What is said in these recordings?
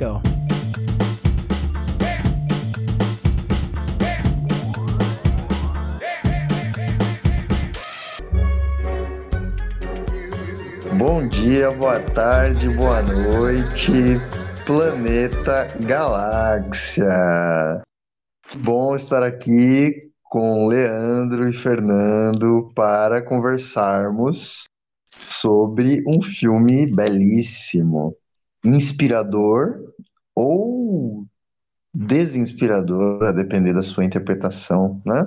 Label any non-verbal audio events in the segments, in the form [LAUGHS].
go. Bom dia, boa tarde, boa noite, planeta Galáxia. Bom estar aqui com Leandro e Fernando para conversarmos sobre um filme belíssimo, inspirador ou desinspirador, a depender da sua interpretação, né?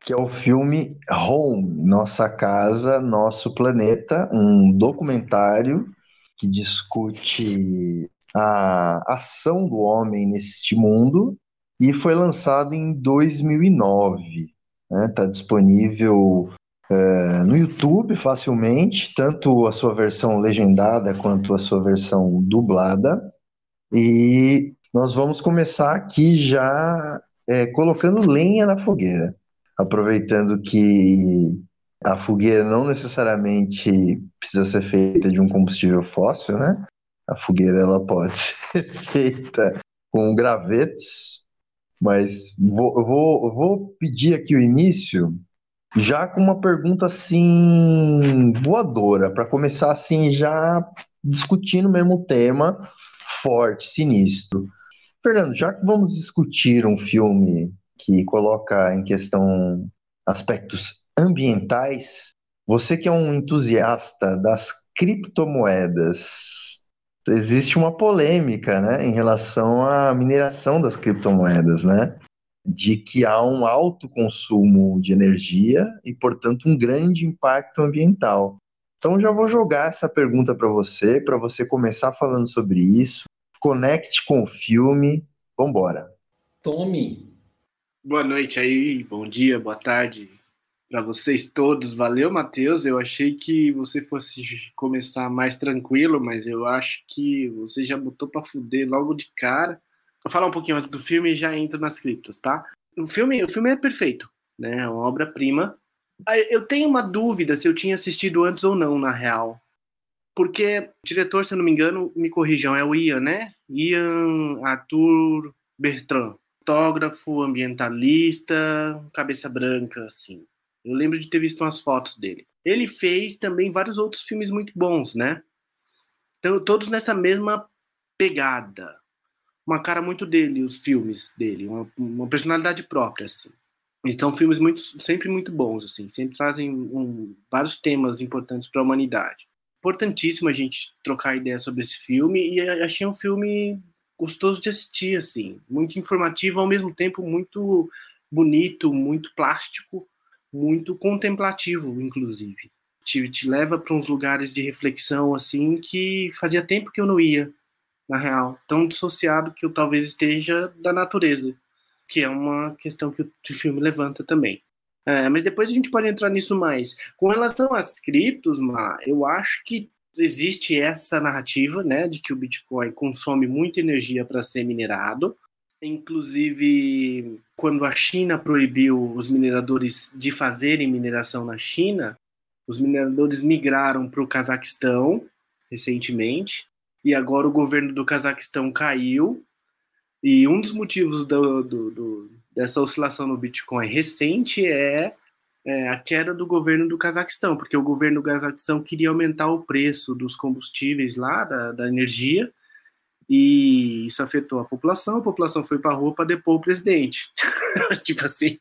Que é o filme Home, Nossa Casa, Nosso Planeta, um documentário que discute a ação do homem neste mundo e foi lançado em 2009. Está né? Tá disponível é, no YouTube facilmente, tanto a sua versão legendada quanto a sua versão dublada. E nós vamos começar aqui já é, colocando lenha na fogueira, aproveitando que a fogueira não necessariamente precisa ser feita de um combustível fóssil, né? A fogueira ela pode [LAUGHS] ser feita com gravetos, mas vou, vou, vou pedir aqui o início já com uma pergunta assim voadora, para começar assim já discutindo o mesmo tema forte, sinistro. Fernando, já que vamos discutir um filme que coloca em questão aspectos ambientais, você que é um entusiasta das criptomoedas, existe uma polêmica, né, em relação à mineração das criptomoedas, né? De que há um alto consumo de energia e, portanto, um grande impacto ambiental. Então, já vou jogar essa pergunta para você, para você começar falando sobre isso. Conecte com o filme. Vambora. Tome. Boa noite aí, bom dia, boa tarde para vocês todos. Valeu, Matheus. Eu achei que você fosse começar mais tranquilo, mas eu acho que você já botou para fuder logo de cara. Falar um pouquinho antes do filme e já entro nas criptos, tá? O filme, o filme é perfeito, né? É uma obra-prima. Eu tenho uma dúvida se eu tinha assistido antes ou não, na real. Porque o diretor, se eu não me engano, me corrijam, é o Ian, né? Ian Arthur Bertrand. Fotógrafo, ambientalista, cabeça branca, assim. Eu lembro de ter visto umas fotos dele. Ele fez também vários outros filmes muito bons, né? Então, todos nessa mesma pegada uma cara muito dele, os filmes dele, uma, uma personalidade própria, assim. E são filmes muito, sempre muito bons, assim, sempre trazem um, vários temas importantes para a humanidade. Importantíssimo a gente trocar ideia sobre esse filme e achei um filme gostoso de assistir, assim, muito informativo, ao mesmo tempo muito bonito, muito plástico, muito contemplativo, inclusive. Te, te leva para uns lugares de reflexão, assim, que fazia tempo que eu não ia na real, tão dissociado que eu talvez esteja da natureza, que é uma questão que o filme levanta também. É, mas depois a gente pode entrar nisso mais. Com relação às criptos, Ma, eu acho que existe essa narrativa, né, de que o Bitcoin consome muita energia para ser minerado. Inclusive, quando a China proibiu os mineradores de fazerem mineração na China, os mineradores migraram para o Cazaquistão recentemente e agora o governo do Cazaquistão caiu. E um dos motivos do, do, do, dessa oscilação no Bitcoin recente é, é, a queda do governo do Cazaquistão, porque o governo do Cazaquistão queria aumentar o preço dos combustíveis lá, da, da energia, e isso afetou a população, a população foi para a rua para depor o presidente. [LAUGHS] tipo assim.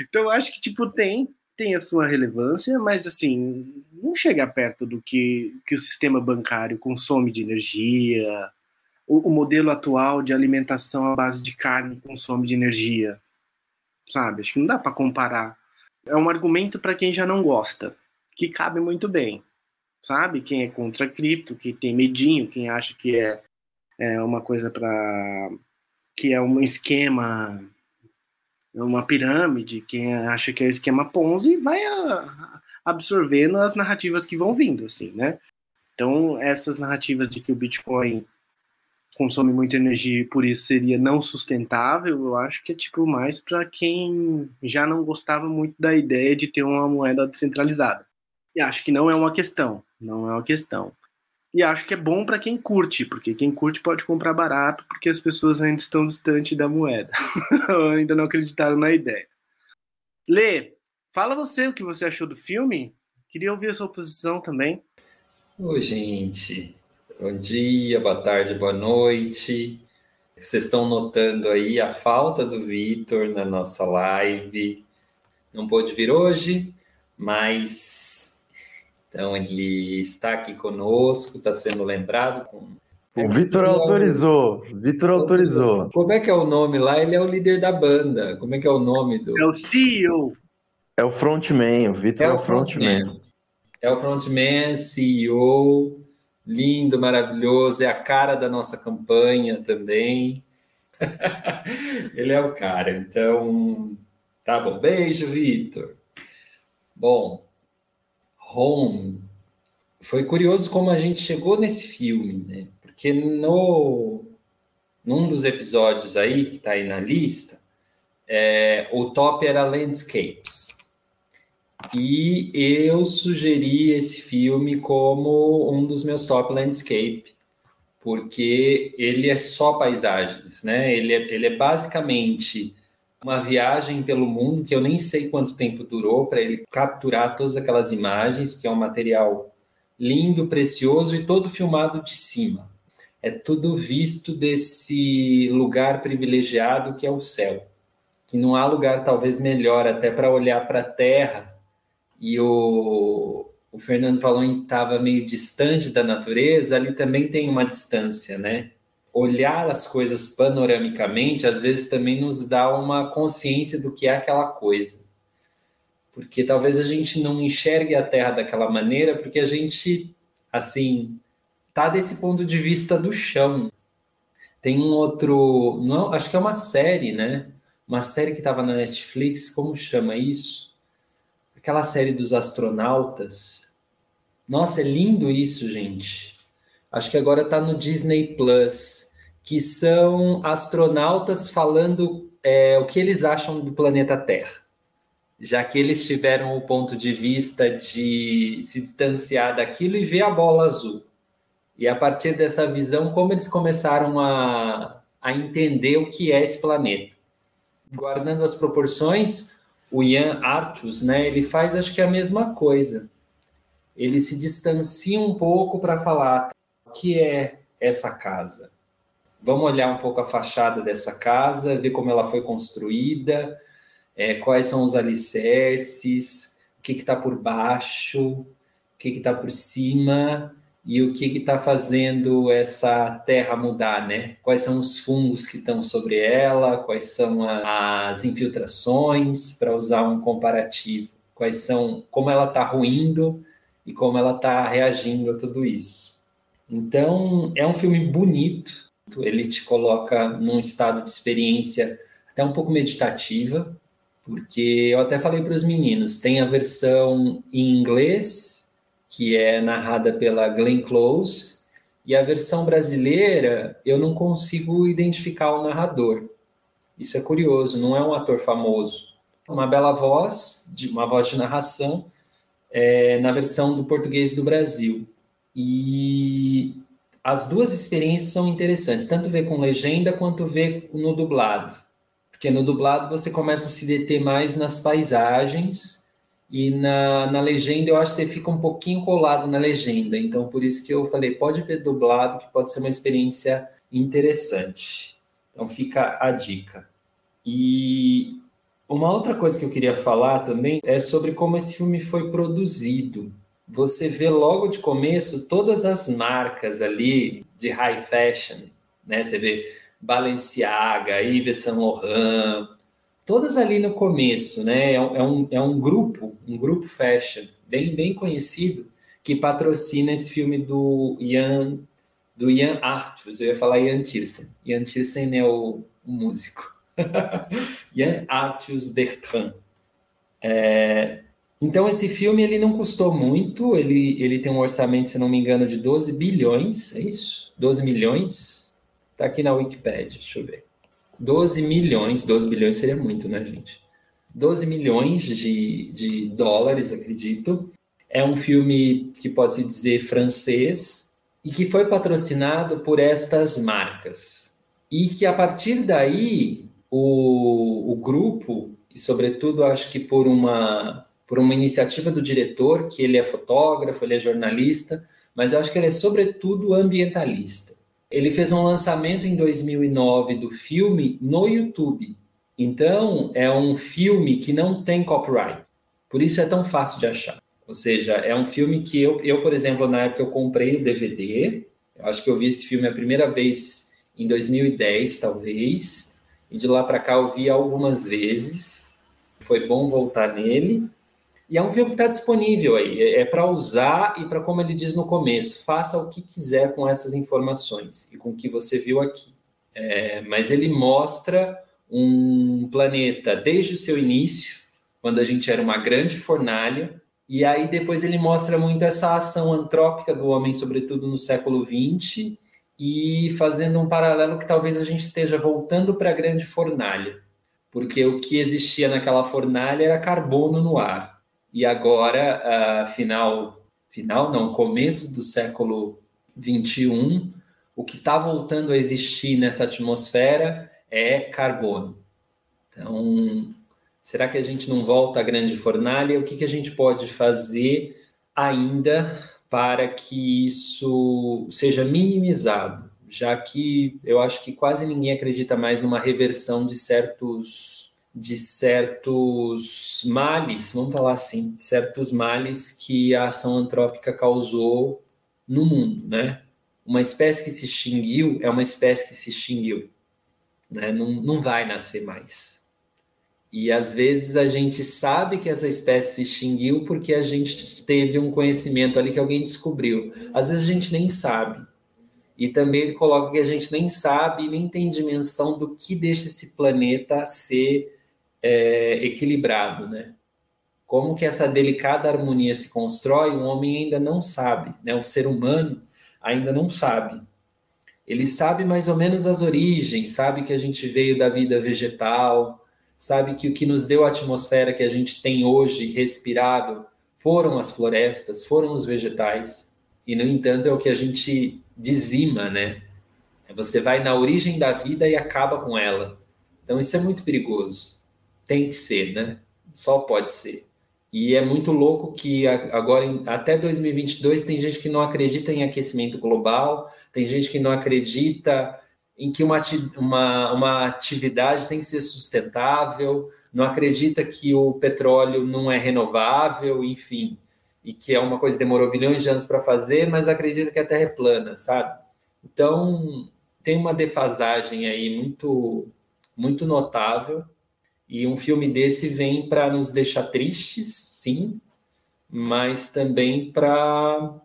então eu acho que tipo tem tem a sua relevância, mas assim, não chega perto do que, que o sistema bancário consome de energia, o, o modelo atual de alimentação à base de carne consome de energia, sabe? Acho que não dá para comparar. É um argumento para quem já não gosta, que cabe muito bem, sabe? Quem é contra cripto, que tem medinho, quem acha que é, é uma coisa para que é um esquema uma pirâmide, quem acha que é esquema Ponzi vai absorvendo as narrativas que vão vindo, assim, né? Então, essas narrativas de que o Bitcoin consome muita energia e por isso seria não sustentável, eu acho que é tipo mais para quem já não gostava muito da ideia de ter uma moeda descentralizada. E acho que não é uma questão, não é uma questão. E acho que é bom para quem curte, porque quem curte pode comprar barato, porque as pessoas ainda estão distante da moeda. [LAUGHS] ainda não acreditaram na ideia. Lê, fala você o que você achou do filme. Queria ouvir a sua posição também. Oi, gente. Bom dia, boa tarde, boa noite. Vocês estão notando aí a falta do Vitor na nossa live. Não pôde vir hoje, mas então ele está aqui conosco, está sendo lembrado. Com... O Vitor autorizou. Vitor autorizou. Como é que é o nome lá? Ele é o líder da banda. Como é que é o nome do? É o CEO. É o frontman. O Vitor é, é, o frontman. frontman. É o frontman, CEO lindo, maravilhoso, é a cara da nossa campanha também. [LAUGHS] Ele é o cara, então tá bom. Beijo, Vitor. Bom, Home. Foi curioso como a gente chegou nesse filme, né? Porque no num dos episódios aí que tá aí na lista, é, o top era Landscapes. E eu sugeri esse filme como um dos meus top landscape, porque ele é só paisagens, né? Ele é, ele é basicamente uma viagem pelo mundo que eu nem sei quanto tempo durou para ele capturar todas aquelas imagens, que é um material lindo, precioso e todo filmado de cima. É tudo visto desse lugar privilegiado que é o céu. Que não há lugar talvez melhor até para olhar para a terra e o, o Fernando falou que estava meio distante da natureza, ali também tem uma distância, né? Olhar as coisas panoramicamente, às vezes também nos dá uma consciência do que é aquela coisa. Porque talvez a gente não enxergue a Terra daquela maneira, porque a gente, assim, tá desse ponto de vista do chão. Tem um outro, não, acho que é uma série, né? Uma série que estava na Netflix, como chama isso? aquela série dos astronautas. Nossa, é lindo isso, gente. Acho que agora está no Disney Plus, que são astronautas falando é, o que eles acham do planeta Terra, já que eles tiveram o ponto de vista de se distanciar daquilo e ver a bola azul. E a partir dessa visão, como eles começaram a, a entender o que é esse planeta. Guardando as proporções, o Ian Arthus, né, ele faz acho que a mesma coisa. Ele se distancia um pouco para falar o que é essa casa. Vamos olhar um pouco a fachada dessa casa, ver como ela foi construída, é, quais são os alicerces, o que está por baixo, o que está por cima, e o que está fazendo essa terra mudar, né? Quais são os fungos que estão sobre ela, quais são a, as infiltrações, para usar um comparativo, quais são, como ela está ruindo e como ela está reagindo a tudo isso. Então, é um filme bonito, ele te coloca num estado de experiência até um pouco meditativa, porque eu até falei para os meninos, tem a versão em inglês que é narrada pela Glenn Close, e a versão brasileira eu não consigo identificar o narrador. Isso é curioso, não é um ator famoso. Uma bela voz, de uma voz de narração, é, na versão do português do Brasil. E as duas experiências são interessantes, tanto ver com legenda quanto ver no dublado. Porque no dublado você começa a se deter mais nas paisagens e na, na legenda eu acho que você fica um pouquinho colado na legenda. Então, por isso que eu falei, pode ver dublado, que pode ser uma experiência interessante. Então, fica a dica. E uma outra coisa que eu queria falar também é sobre como esse filme foi produzido. Você vê logo de começo todas as marcas ali de high fashion, né? Você vê Balenciaga, Yves Saint Laurent, todas ali no começo, né? É um, é um é grupo, um grupo fashion bem, bem conhecido que patrocina esse filme do Ian, do Ian Arthus. Eu ia falar Ian Tiersen. Ian Tiersen é o, o músico. [LAUGHS] Ian Arthus Bertrand. É, então esse filme ele não custou muito, ele, ele tem um orçamento, se não me engano, de 12 bilhões, é isso? 12 milhões? Tá aqui na Wikipedia, deixa eu ver. 12 milhões, 12 bilhões seria muito, né, gente? 12 milhões de, de dólares, acredito. É um filme que pode se dizer francês, e que foi patrocinado por estas marcas. E que a partir daí o, o grupo, e sobretudo acho que por uma, por uma iniciativa do diretor, que ele é fotógrafo, ele é jornalista, mas eu acho que ele é sobretudo ambientalista. Ele fez um lançamento em 2009 do filme no YouTube. Então, é um filme que não tem copyright. Por isso é tão fácil de achar. Ou seja, é um filme que eu, eu por exemplo, na época eu comprei o DVD. Eu acho que eu vi esse filme a primeira vez em 2010, talvez. E de lá para cá eu vi algumas vezes. Foi bom voltar nele. E é um filme que está disponível aí. É, é para usar e para, como ele diz no começo, faça o que quiser com essas informações e com o que você viu aqui. É, mas ele mostra um planeta desde o seu início, quando a gente era uma grande fornalha, e aí depois ele mostra muito essa ação antrópica do homem, sobretudo no século XX, e fazendo um paralelo que talvez a gente esteja voltando para a grande fornalha, porque o que existia naquela fornalha era carbono no ar. E agora, final, final não, começo do século XXI, o que está voltando a existir nessa atmosfera é carbono. Então, Será que a gente não volta à grande fornalha? O que, que a gente pode fazer ainda para que isso seja minimizado? Já que eu acho que quase ninguém acredita mais numa reversão de certos de certos males, vamos falar assim, certos males que a ação antrópica causou no mundo, né? Uma espécie que se extinguiu é uma espécie que se extinguiu, né? Não, não vai nascer mais. E às vezes a gente sabe que essa espécie se extinguiu porque a gente teve um conhecimento ali que alguém descobriu. Às vezes a gente nem sabe. E também ele coloca que a gente nem sabe nem tem dimensão do que deixa esse planeta ser é, equilibrado, né? Como que essa delicada harmonia se constrói, o homem ainda não sabe, né? O ser humano ainda não sabe. Ele sabe mais ou menos as origens, sabe que a gente veio da vida vegetal, sabe que o que nos deu a atmosfera que a gente tem hoje, respirável, foram as florestas, foram os vegetais, e no entanto é o que a gente dizima, né? Você vai na origem da vida e acaba com ela. Então isso é muito perigoso. Tem que ser, né? Só pode ser. E é muito louco que agora, até 2022, tem gente que não acredita em aquecimento global, tem gente que não acredita em que uma, uma, uma atividade tem que ser sustentável, não acredita que o petróleo não é renovável, enfim, e que é uma coisa que demorou bilhões de anos para fazer, mas acredita que a Terra é plana, sabe? Então, tem uma defasagem aí muito, muito notável, e um filme desse vem para nos deixar tristes, sim, mas também para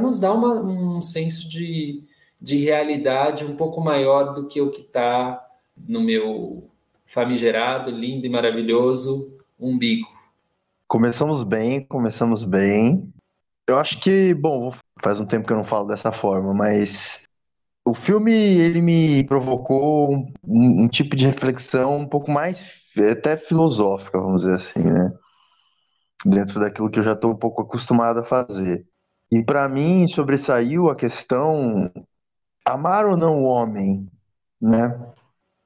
nos dar uma, um senso de, de realidade um pouco maior do que o que está no meu famigerado, lindo e maravilhoso umbigo. Começamos bem, começamos bem. Eu acho que, bom, faz um tempo que eu não falo dessa forma, mas o filme ele me provocou um, um tipo de reflexão um pouco mais até filosófica, vamos dizer assim, né? Dentro daquilo que eu já estou um pouco acostumado a fazer. E para mim sobressaiu a questão amar ou não o homem, né?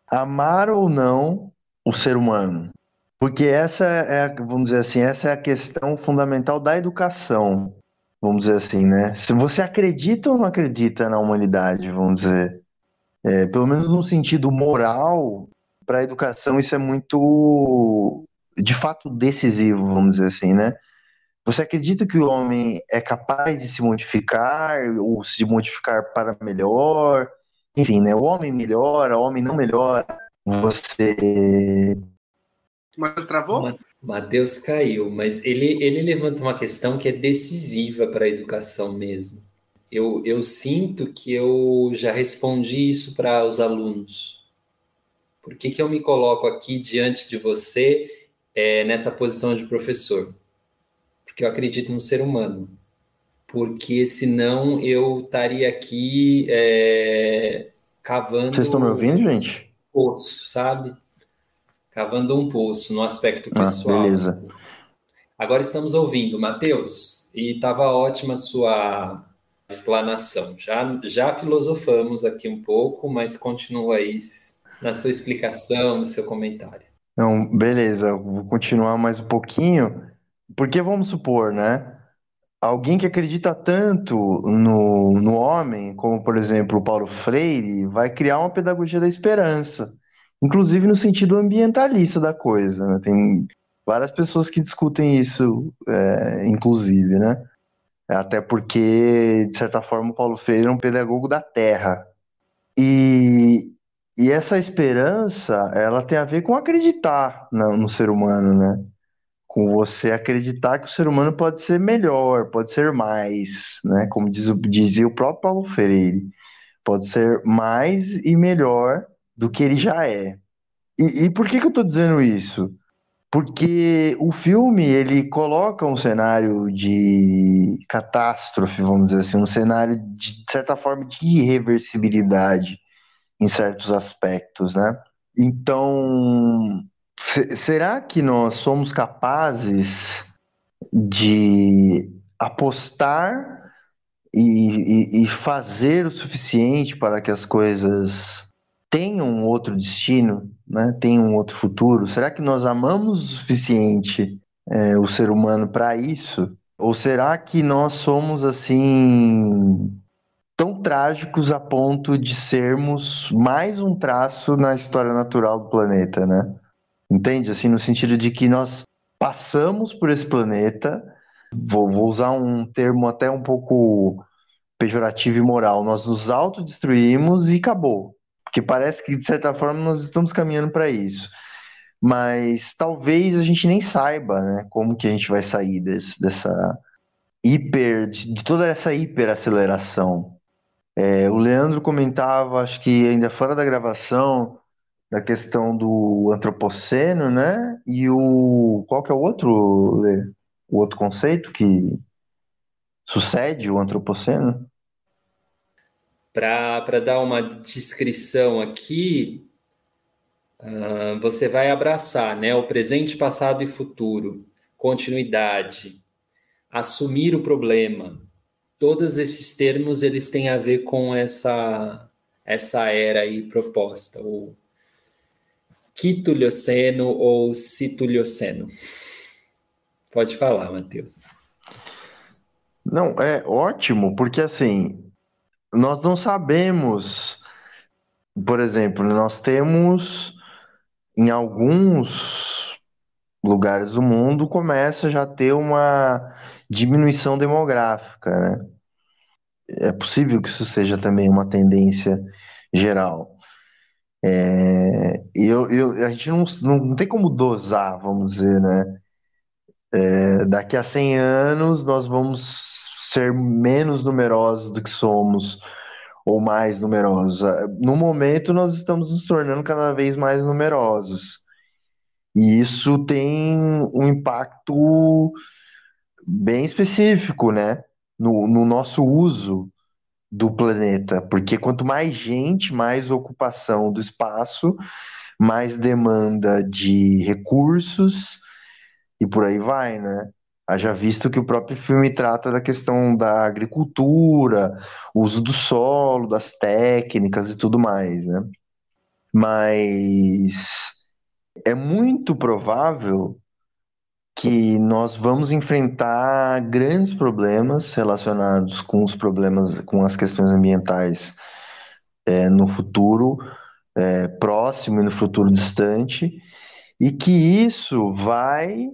Amar ou não o ser humano. Porque essa é, vamos dizer assim, essa é a questão fundamental da educação, vamos dizer assim, né? Se você acredita ou não acredita na humanidade, vamos dizer, é, pelo menos no sentido moral, para a educação isso é muito, de fato, decisivo, vamos dizer assim, né? Você acredita que o homem é capaz de se modificar ou se modificar para melhor? Enfim, né? O homem melhora, o homem não melhora. Você. Mas travou? Mateus caiu, mas ele, ele levanta uma questão que é decisiva para a educação mesmo. Eu, eu sinto que eu já respondi isso para os alunos. Por que, que eu me coloco aqui diante de você é, nessa posição de professor? porque eu acredito no ser humano. Porque senão eu estaria aqui é, cavando. Vocês estão me ouvindo, gente? Poço, sabe? Cavando um poço no aspecto ah, pessoal. Ah, beleza. Assim. Agora estamos ouvindo, Matheus, e estava ótima a sua, explanação. Já, já filosofamos aqui um pouco, mas continua aí na sua explicação, no seu comentário. Não, beleza, vou continuar mais um pouquinho, porque vamos supor, né? Alguém que acredita tanto no, no homem, como por exemplo o Paulo Freire, vai criar uma pedagogia da esperança, inclusive no sentido ambientalista da coisa. Né? Tem várias pessoas que discutem isso, é, inclusive, né? Até porque, de certa forma, o Paulo Freire é um pedagogo da terra. E, e essa esperança, ela tem a ver com acreditar no, no ser humano, né? Com você acreditar que o ser humano pode ser melhor, pode ser mais, né? Como diz, dizia o próprio Paulo Freire, pode ser mais e melhor do que ele já é. E, e por que, que eu estou dizendo isso? porque o filme ele coloca um cenário de catástrofe, vamos dizer assim, um cenário de, de certa forma de irreversibilidade em certos aspectos, né? Então, se, será que nós somos capazes de apostar e, e, e fazer o suficiente para que as coisas tenham um outro destino, né? tenham um outro futuro? Será que nós amamos o suficiente é, o ser humano para isso? Ou será que nós somos assim tão trágicos a ponto de sermos mais um traço na história natural do planeta, né? Entende? Assim, no sentido de que nós passamos por esse planeta, vou, vou usar um termo até um pouco pejorativo e moral, nós nos autodestruímos e acabou. Porque parece que, de certa forma, nós estamos caminhando para isso. Mas talvez a gente nem saiba né, como que a gente vai sair desse, dessa hiper, de, de, toda essa hiperaceleração. É, o Leandro comentava, acho que ainda fora da gravação, da questão do antropoceno, né? E o. Qual que é o outro, o outro conceito que sucede o antropoceno? Para dar uma descrição aqui, uh, você vai abraçar né, o presente, passado e futuro, continuidade, assumir o problema. Todos esses termos eles têm a ver com essa, essa era aí proposta, o quitulioceno ou citulioceno. Pode falar, Matheus. Não, é ótimo, porque assim, nós não sabemos, por exemplo, nós temos em alguns lugares do mundo começa já a ter uma diminuição demográfica, né? É possível que isso seja também uma tendência geral. É, eu, eu, a gente não, não tem como dosar, vamos dizer, né? É, daqui a 100 anos nós vamos ser menos numerosos do que somos ou mais numerosos. No momento, nós estamos nos tornando cada vez mais numerosos. E isso tem um impacto bem específico, né? No, no nosso uso do planeta. Porque quanto mais gente, mais ocupação do espaço, mais demanda de recursos e por aí vai, né? Haja visto que o próprio filme trata da questão da agricultura, uso do solo, das técnicas e tudo mais, né? Mas é muito provável que nós vamos enfrentar grandes problemas relacionados com os problemas, com as questões ambientais é, no futuro é, próximo e no futuro distante, e que isso vai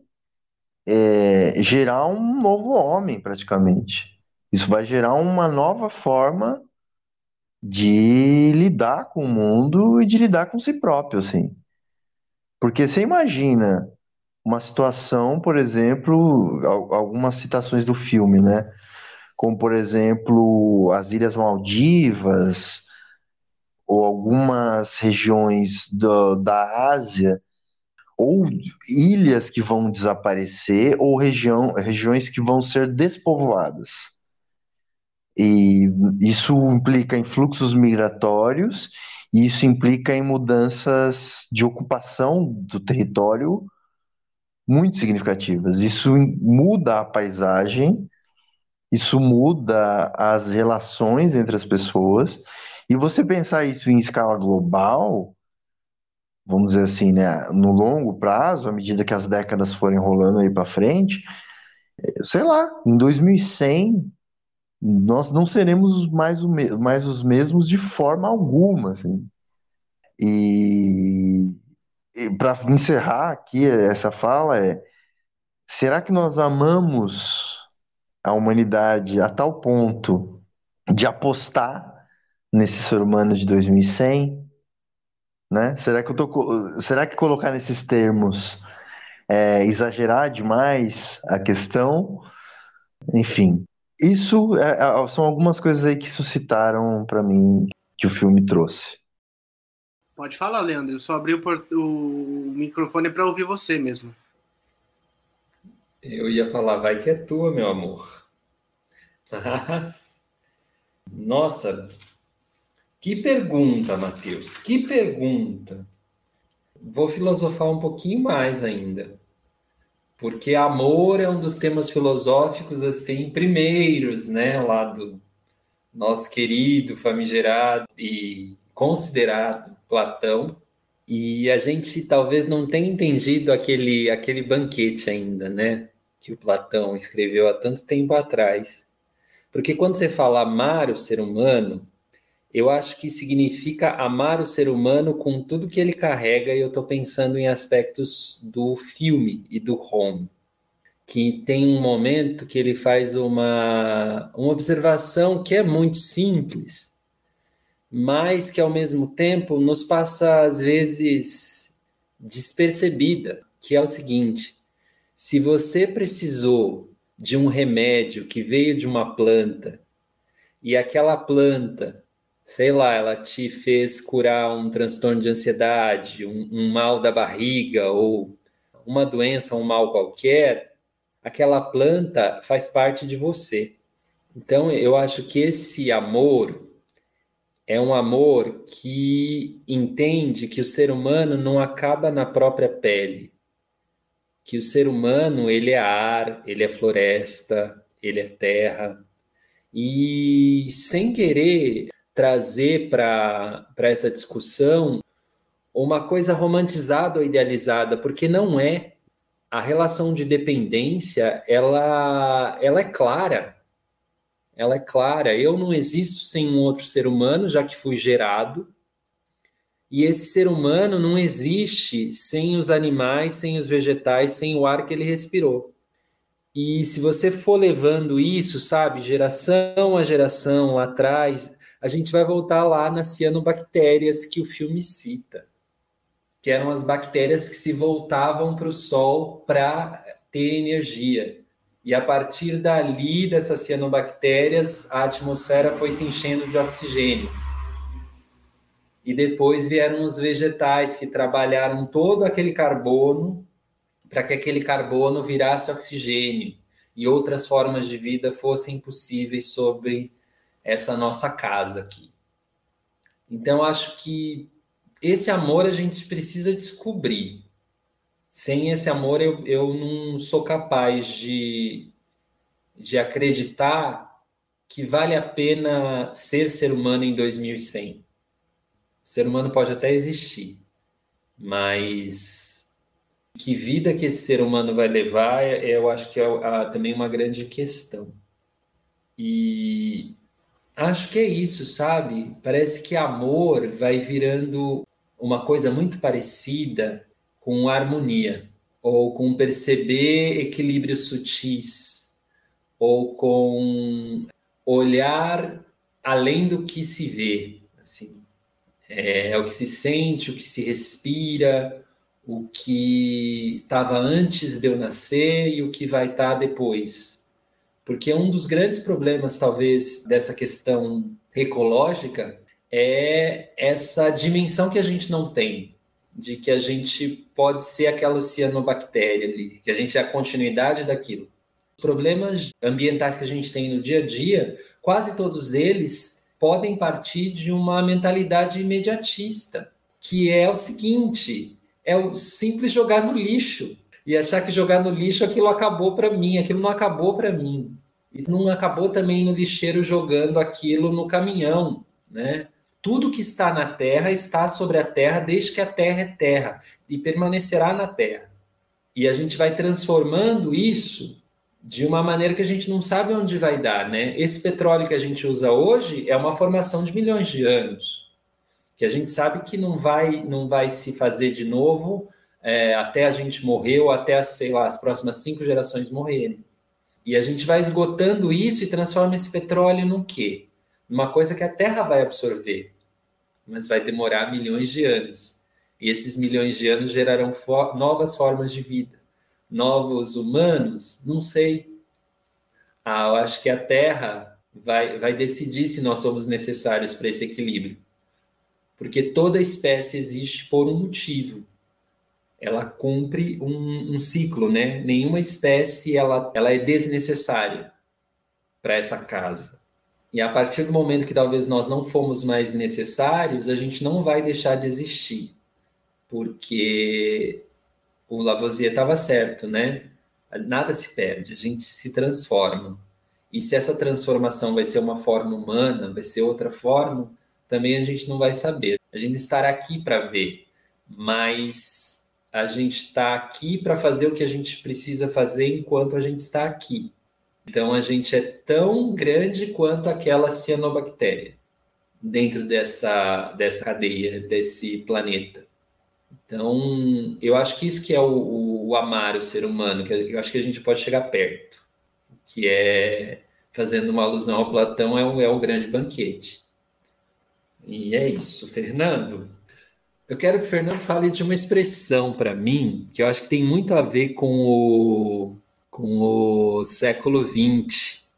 é, gerar um novo homem, praticamente. Isso vai gerar uma nova forma de lidar com o mundo e de lidar com si próprio, assim. Porque você imagina uma situação, por exemplo, algumas citações do filme, né? Como, por exemplo, as Ilhas Maldivas ou algumas regiões do, da Ásia ou ilhas que vão desaparecer ou região, regiões que vão ser despovoadas. E isso implica em fluxos migratórios, e isso implica em mudanças de ocupação do território muito significativas. Isso muda a paisagem, isso muda as relações entre as pessoas. E você pensar isso em escala global, vamos dizer assim, né, no longo prazo, à medida que as décadas forem rolando aí para frente, sei lá, em 2100 nós não seremos mais, o mais os mesmos de forma alguma, assim. E para encerrar aqui essa fala é, será que nós amamos a humanidade a tal ponto de apostar nesse ser humano de 2100? Né? Será que eu tô, será que colocar nesses termos é exagerar demais a questão? Enfim, isso é, é, são algumas coisas aí que suscitaram para mim que o filme trouxe. Pode falar, Leandro. Eu só abri o, o microfone para ouvir você mesmo. Eu ia falar, vai que é tua, meu amor. [LAUGHS] Mas, nossa, que pergunta, Matheus, que pergunta. Vou filosofar um pouquinho mais ainda. Porque amor é um dos temas filosóficos assim primeiros, né, lá do nosso querido, famigerado e considerado Platão. E a gente talvez não tenha entendido aquele aquele banquete ainda, né, que o Platão escreveu há tanto tempo atrás. Porque quando você fala amar o ser humano, eu acho que significa amar o ser humano com tudo que ele carrega, e eu estou pensando em aspectos do filme e do home. Que tem um momento que ele faz uma, uma observação que é muito simples, mas que ao mesmo tempo nos passa, às vezes, despercebida, que é o seguinte: se você precisou de um remédio que veio de uma planta e aquela planta sei lá, ela te fez curar um transtorno de ansiedade, um, um mal da barriga ou uma doença, um mal qualquer, aquela planta faz parte de você. Então, eu acho que esse amor é um amor que entende que o ser humano não acaba na própria pele, que o ser humano ele é ar, ele é floresta, ele é terra, e sem querer trazer para essa discussão uma coisa romantizada ou idealizada, porque não é. A relação de dependência, ela, ela é clara. Ela é clara. Eu não existo sem um outro ser humano, já que fui gerado. E esse ser humano não existe sem os animais, sem os vegetais, sem o ar que ele respirou. E se você for levando isso, sabe, geração a geração lá atrás, a gente vai voltar lá nas cianobactérias que o filme cita, que eram as bactérias que se voltavam para o Sol para ter energia. E a partir dali, dessas cianobactérias, a atmosfera foi se enchendo de oxigênio. E depois vieram os vegetais que trabalharam todo aquele carbono para que aquele carbono virasse oxigênio e outras formas de vida fossem possíveis sobre essa nossa casa aqui. Então, acho que esse amor a gente precisa descobrir. Sem esse amor, eu, eu não sou capaz de, de acreditar que vale a pena ser ser humano em 2100. O ser humano pode até existir, mas que vida que esse ser humano vai levar, eu acho que é também uma grande questão. E Acho que é isso, sabe? Parece que amor vai virando uma coisa muito parecida com harmonia, ou com perceber equilíbrios sutis, ou com olhar além do que se vê, assim. É, é o que se sente, o que se respira, o que estava antes de eu nascer e o que vai estar tá depois porque um dos grandes problemas, talvez, dessa questão ecológica é essa dimensão que a gente não tem, de que a gente pode ser aquela cianobactéria ali, que a gente é a continuidade daquilo. Os problemas ambientais que a gente tem no dia a dia, quase todos eles podem partir de uma mentalidade imediatista, que é o seguinte: é o simples jogar no lixo e achar que jogar no lixo aquilo acabou para mim, aquilo não acabou para mim. e não acabou também no lixeiro jogando aquilo no caminhão, né? Tudo que está na terra está sobre a terra desde que a terra é terra e permanecerá na terra. E a gente vai transformando isso de uma maneira que a gente não sabe onde vai dar, né? Esse petróleo que a gente usa hoje é uma formação de milhões de anos, que a gente sabe que não vai, não vai se fazer de novo é, até a gente morrer ou até, sei lá, as próximas cinco gerações morrerem. E a gente vai esgotando isso e transforma esse petróleo no quê? Numa coisa que a Terra vai absorver, mas vai demorar milhões de anos. E esses milhões de anos gerarão fo novas formas de vida novos humanos? Não sei. Ah, eu acho que a Terra vai, vai decidir se nós somos necessários para esse equilíbrio. Porque toda espécie existe por um motivo. Ela cumpre um, um ciclo, né? Nenhuma espécie ela, ela é desnecessária para essa casa. E a partir do momento que talvez nós não fomos mais necessários, a gente não vai deixar de existir. Porque o Lavoisier estava certo, né? Nada se perde, a gente se transforma. E se essa transformação vai ser uma forma humana, vai ser outra forma, também a gente não vai saber. A gente estará aqui para ver, mas a gente está aqui para fazer o que a gente precisa fazer enquanto a gente está aqui. Então a gente é tão grande quanto aquela cianobactéria dentro dessa, dessa cadeia, desse planeta. Então, eu acho que isso que é o, o amar o ser humano, que eu acho que a gente pode chegar perto, que é, fazendo uma alusão ao Platão, é o, é o grande banquete. E é isso. Fernando, eu quero que o Fernando fale de uma expressão para mim que eu acho que tem muito a ver com o, com o século XX,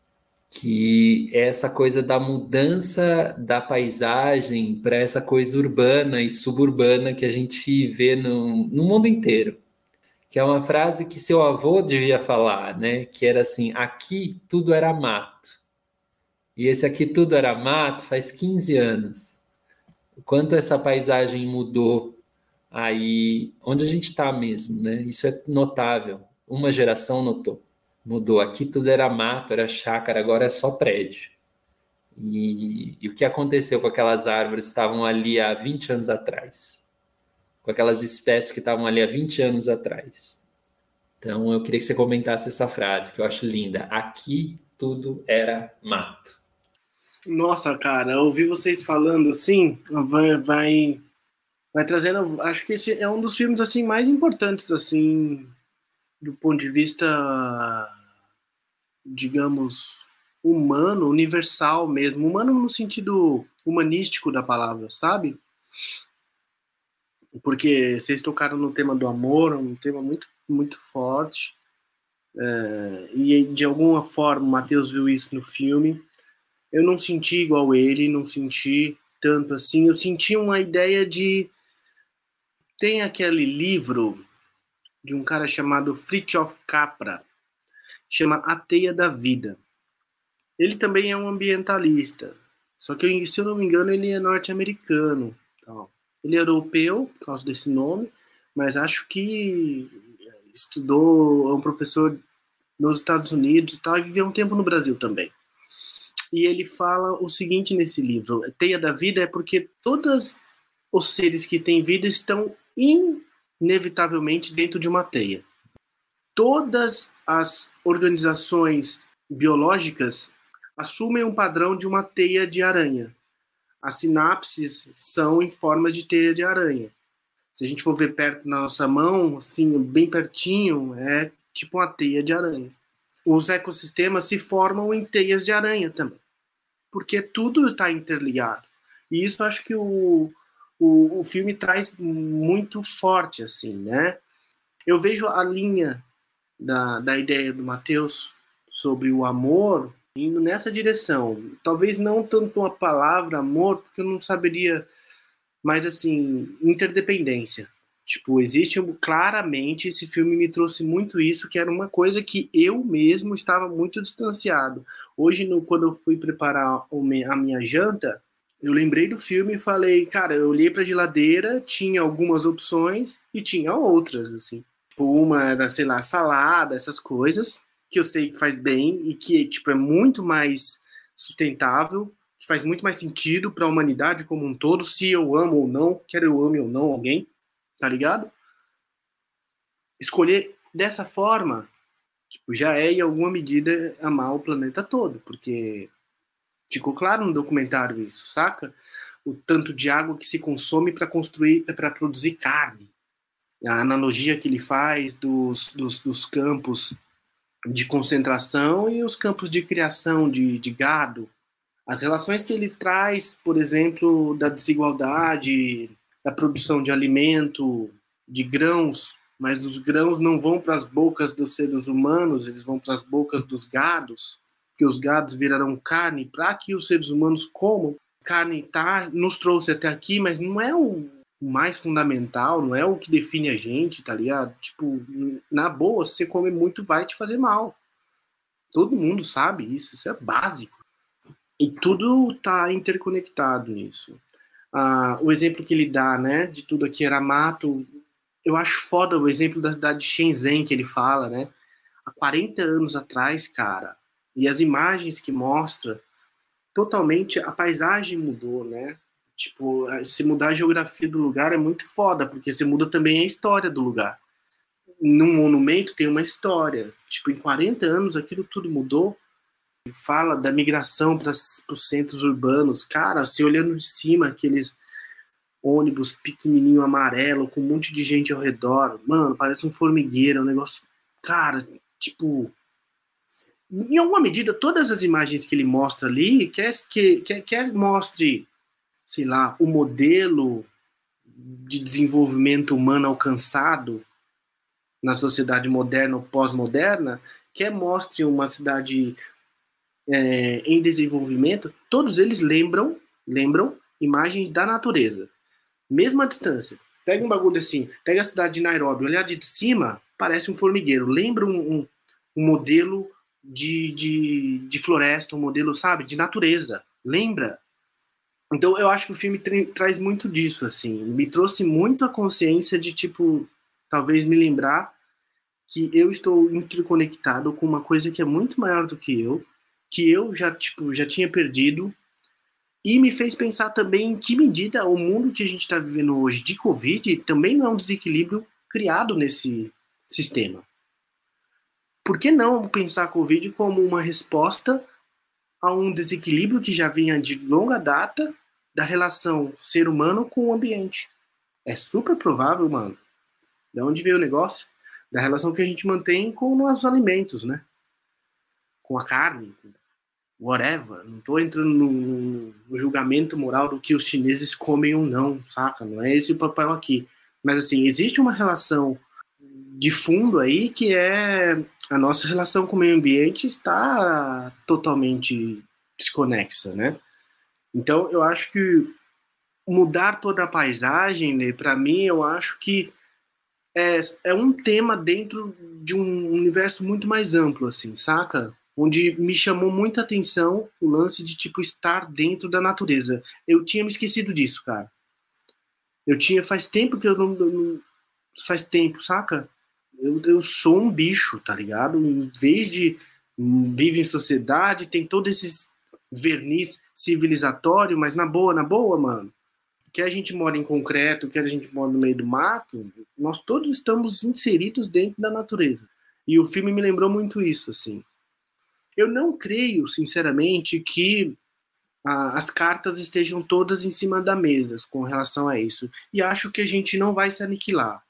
que é essa coisa da mudança da paisagem para essa coisa urbana e suburbana que a gente vê no, no mundo inteiro. Que é uma frase que seu avô devia falar, né? Que era assim: aqui tudo era mato. E esse aqui tudo era mato faz 15 anos. O quanto essa paisagem mudou aí, onde a gente está mesmo, né? Isso é notável. Uma geração notou mudou. Aqui tudo era mato, era chácara, agora é só prédio. E, e, o que aconteceu com aquelas árvores que estavam ali há 20 anos atrás? Com aquelas espécies que estavam ali há 20 anos atrás? Então eu queria que você comentasse essa frase, que eu acho linda. Aqui tudo era mato. Nossa, cara, ouvir vocês falando assim vai, vai, vai trazendo. Acho que esse é um dos filmes assim mais importantes assim do ponto de vista digamos, humano, universal mesmo, humano no sentido humanístico da palavra, sabe? Porque vocês tocaram no tema do amor, um tema muito, muito forte, é, e de alguma forma o Matheus viu isso no filme. Eu não senti igual ele, não senti tanto assim. Eu senti uma ideia de. Tem aquele livro de um cara chamado Fritjof Capra, chama A Teia da Vida. Ele também é um ambientalista, só que, se eu não me engano, ele é norte-americano. Então, ele é europeu, por causa desse nome, mas acho que estudou, é um professor nos Estados Unidos e tal, e viveu um tempo no Brasil também. E ele fala o seguinte nesse livro: Teia da Vida é porque todos os seres que têm vida estão inevitavelmente dentro de uma teia todas as organizações biológicas assumem um padrão de uma teia de aranha. As sinapses são em forma de teia de aranha. Se a gente for ver perto na nossa mão, assim, bem pertinho, é tipo uma teia de aranha. Os ecossistemas se formam em teias de aranha também, porque tudo está interligado. E isso acho que o, o, o filme traz muito forte, assim, né? Eu vejo a linha da, da ideia do Mateus sobre o amor indo nessa direção. Talvez não tanto a palavra amor, porque eu não saberia, mas assim, interdependência. Tipo, existe claramente esse filme me trouxe muito isso, que era uma coisa que eu mesmo estava muito distanciado. Hoje, no, quando eu fui preparar a minha janta, eu lembrei do filme e falei, cara, eu olhei para a geladeira, tinha algumas opções e tinha outras, assim. Tipo, uma era, sei lá, salada, essas coisas. que eu sei que faz bem e que tipo é muito mais sustentável, que faz muito mais sentido para a humanidade como um todo, se eu amo ou não, quer eu ame ou não alguém, tá ligado? Escolher dessa forma, tipo, já é em alguma medida amar o planeta todo, porque ficou claro no documentário isso, saca? O tanto de água que se consome para construir, para produzir carne. A analogia que ele faz dos, dos, dos campos de concentração e os campos de criação de, de gado. As relações que ele traz, por exemplo, da desigualdade, da produção de alimento, de grãos, mas os grãos não vão para as bocas dos seres humanos, eles vão para as bocas dos gados, que os gados virarão carne para que os seres humanos comam. Carne tá, nos trouxe até aqui, mas não é o mais fundamental, não é o que define a gente, tá ligado? Tipo, na boa, se você comer muito, vai te fazer mal. Todo mundo sabe isso, isso é básico. E tudo tá interconectado nisso. Ah, o exemplo que ele dá, né, de tudo aqui era mato, eu acho foda o exemplo da cidade de Shenzhen que ele fala, né? Há 40 anos atrás, cara, e as imagens que mostra, totalmente a paisagem mudou, né? Tipo, se mudar a geografia do lugar é muito foda, porque se muda também a história do lugar. Num monumento tem uma história. Tipo, em 40 anos aquilo tudo mudou. Fala da migração para os centros urbanos. Cara, se olhando de cima, aqueles ônibus pequenininho amarelo com um monte de gente ao redor. Mano, parece um formigueiro, é um negócio. Cara, tipo. Em alguma medida, todas as imagens que ele mostra ali, quer que quer, quer mostre sei lá, o modelo de desenvolvimento humano alcançado na sociedade moderna ou pós-moderna, que mostre uma cidade é, em desenvolvimento, todos eles lembram, lembram imagens da natureza. Mesma distância. Pega um bagulho assim, pega a cidade de Nairobi, olhar de cima, parece um formigueiro. Lembra um, um, um modelo de, de, de floresta, um modelo, sabe, de natureza. Lembra? Então eu acho que o filme tra traz muito disso, assim. Me trouxe muito a consciência de, tipo, talvez me lembrar que eu estou interconectado com uma coisa que é muito maior do que eu, que eu já, tipo, já tinha perdido, e me fez pensar também em que medida o mundo que a gente está vivendo hoje de Covid também não é um desequilíbrio criado nesse sistema. Por que não pensar a Covid como uma resposta a um desequilíbrio que já vinha de longa data da relação ser humano com o ambiente. É super provável, mano. De onde veio o negócio? Da relação que a gente mantém com os alimentos, né? Com a carne, whatever. Não tô entrando no, no, julgamento moral do que os chineses comem ou não, saca? Não é esse o papel aqui. Mas assim, existe uma relação de fundo aí que é a nossa relação com o meio ambiente está totalmente desconexa, né? Então eu acho que mudar toda a paisagem, né, para mim eu acho que é, é um tema dentro de um universo muito mais amplo, assim, saca? Onde me chamou muita atenção o lance de tipo estar dentro da natureza. Eu tinha me esquecido disso, cara. Eu tinha faz tempo que eu não, não faz tempo, saca? Eu, eu sou um bicho, tá ligado? Em vez de vive em sociedade, tem todo esse verniz civilizatório, mas na boa, na boa, mano. Que a gente mora em concreto, que a gente mora no meio do mato, nós todos estamos inseridos dentro da natureza. E o filme me lembrou muito isso, assim. Eu não creio, sinceramente, que as cartas estejam todas em cima da mesa com relação a isso. E acho que a gente não vai se aniquilar.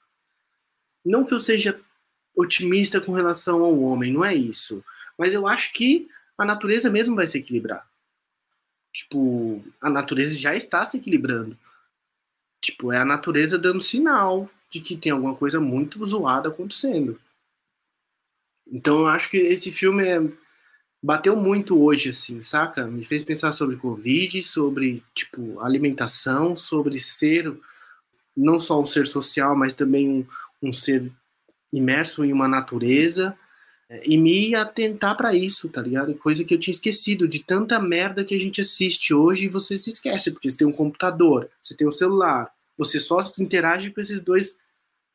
Não que eu seja otimista com relação ao homem, não é isso. Mas eu acho que a natureza mesmo vai se equilibrar. Tipo, a natureza já está se equilibrando. Tipo, é a natureza dando sinal de que tem alguma coisa muito zoada acontecendo. Então eu acho que esse filme é... bateu muito hoje, assim, saca? Me fez pensar sobre Covid, sobre, tipo, alimentação, sobre ser não só um ser social, mas também um, um ser imerso em uma natureza é, e me atentar para isso, tá ligado? Coisa que eu tinha esquecido de tanta merda que a gente assiste hoje e você se esquece, porque você tem um computador, você tem um celular, você só se interage com esses dois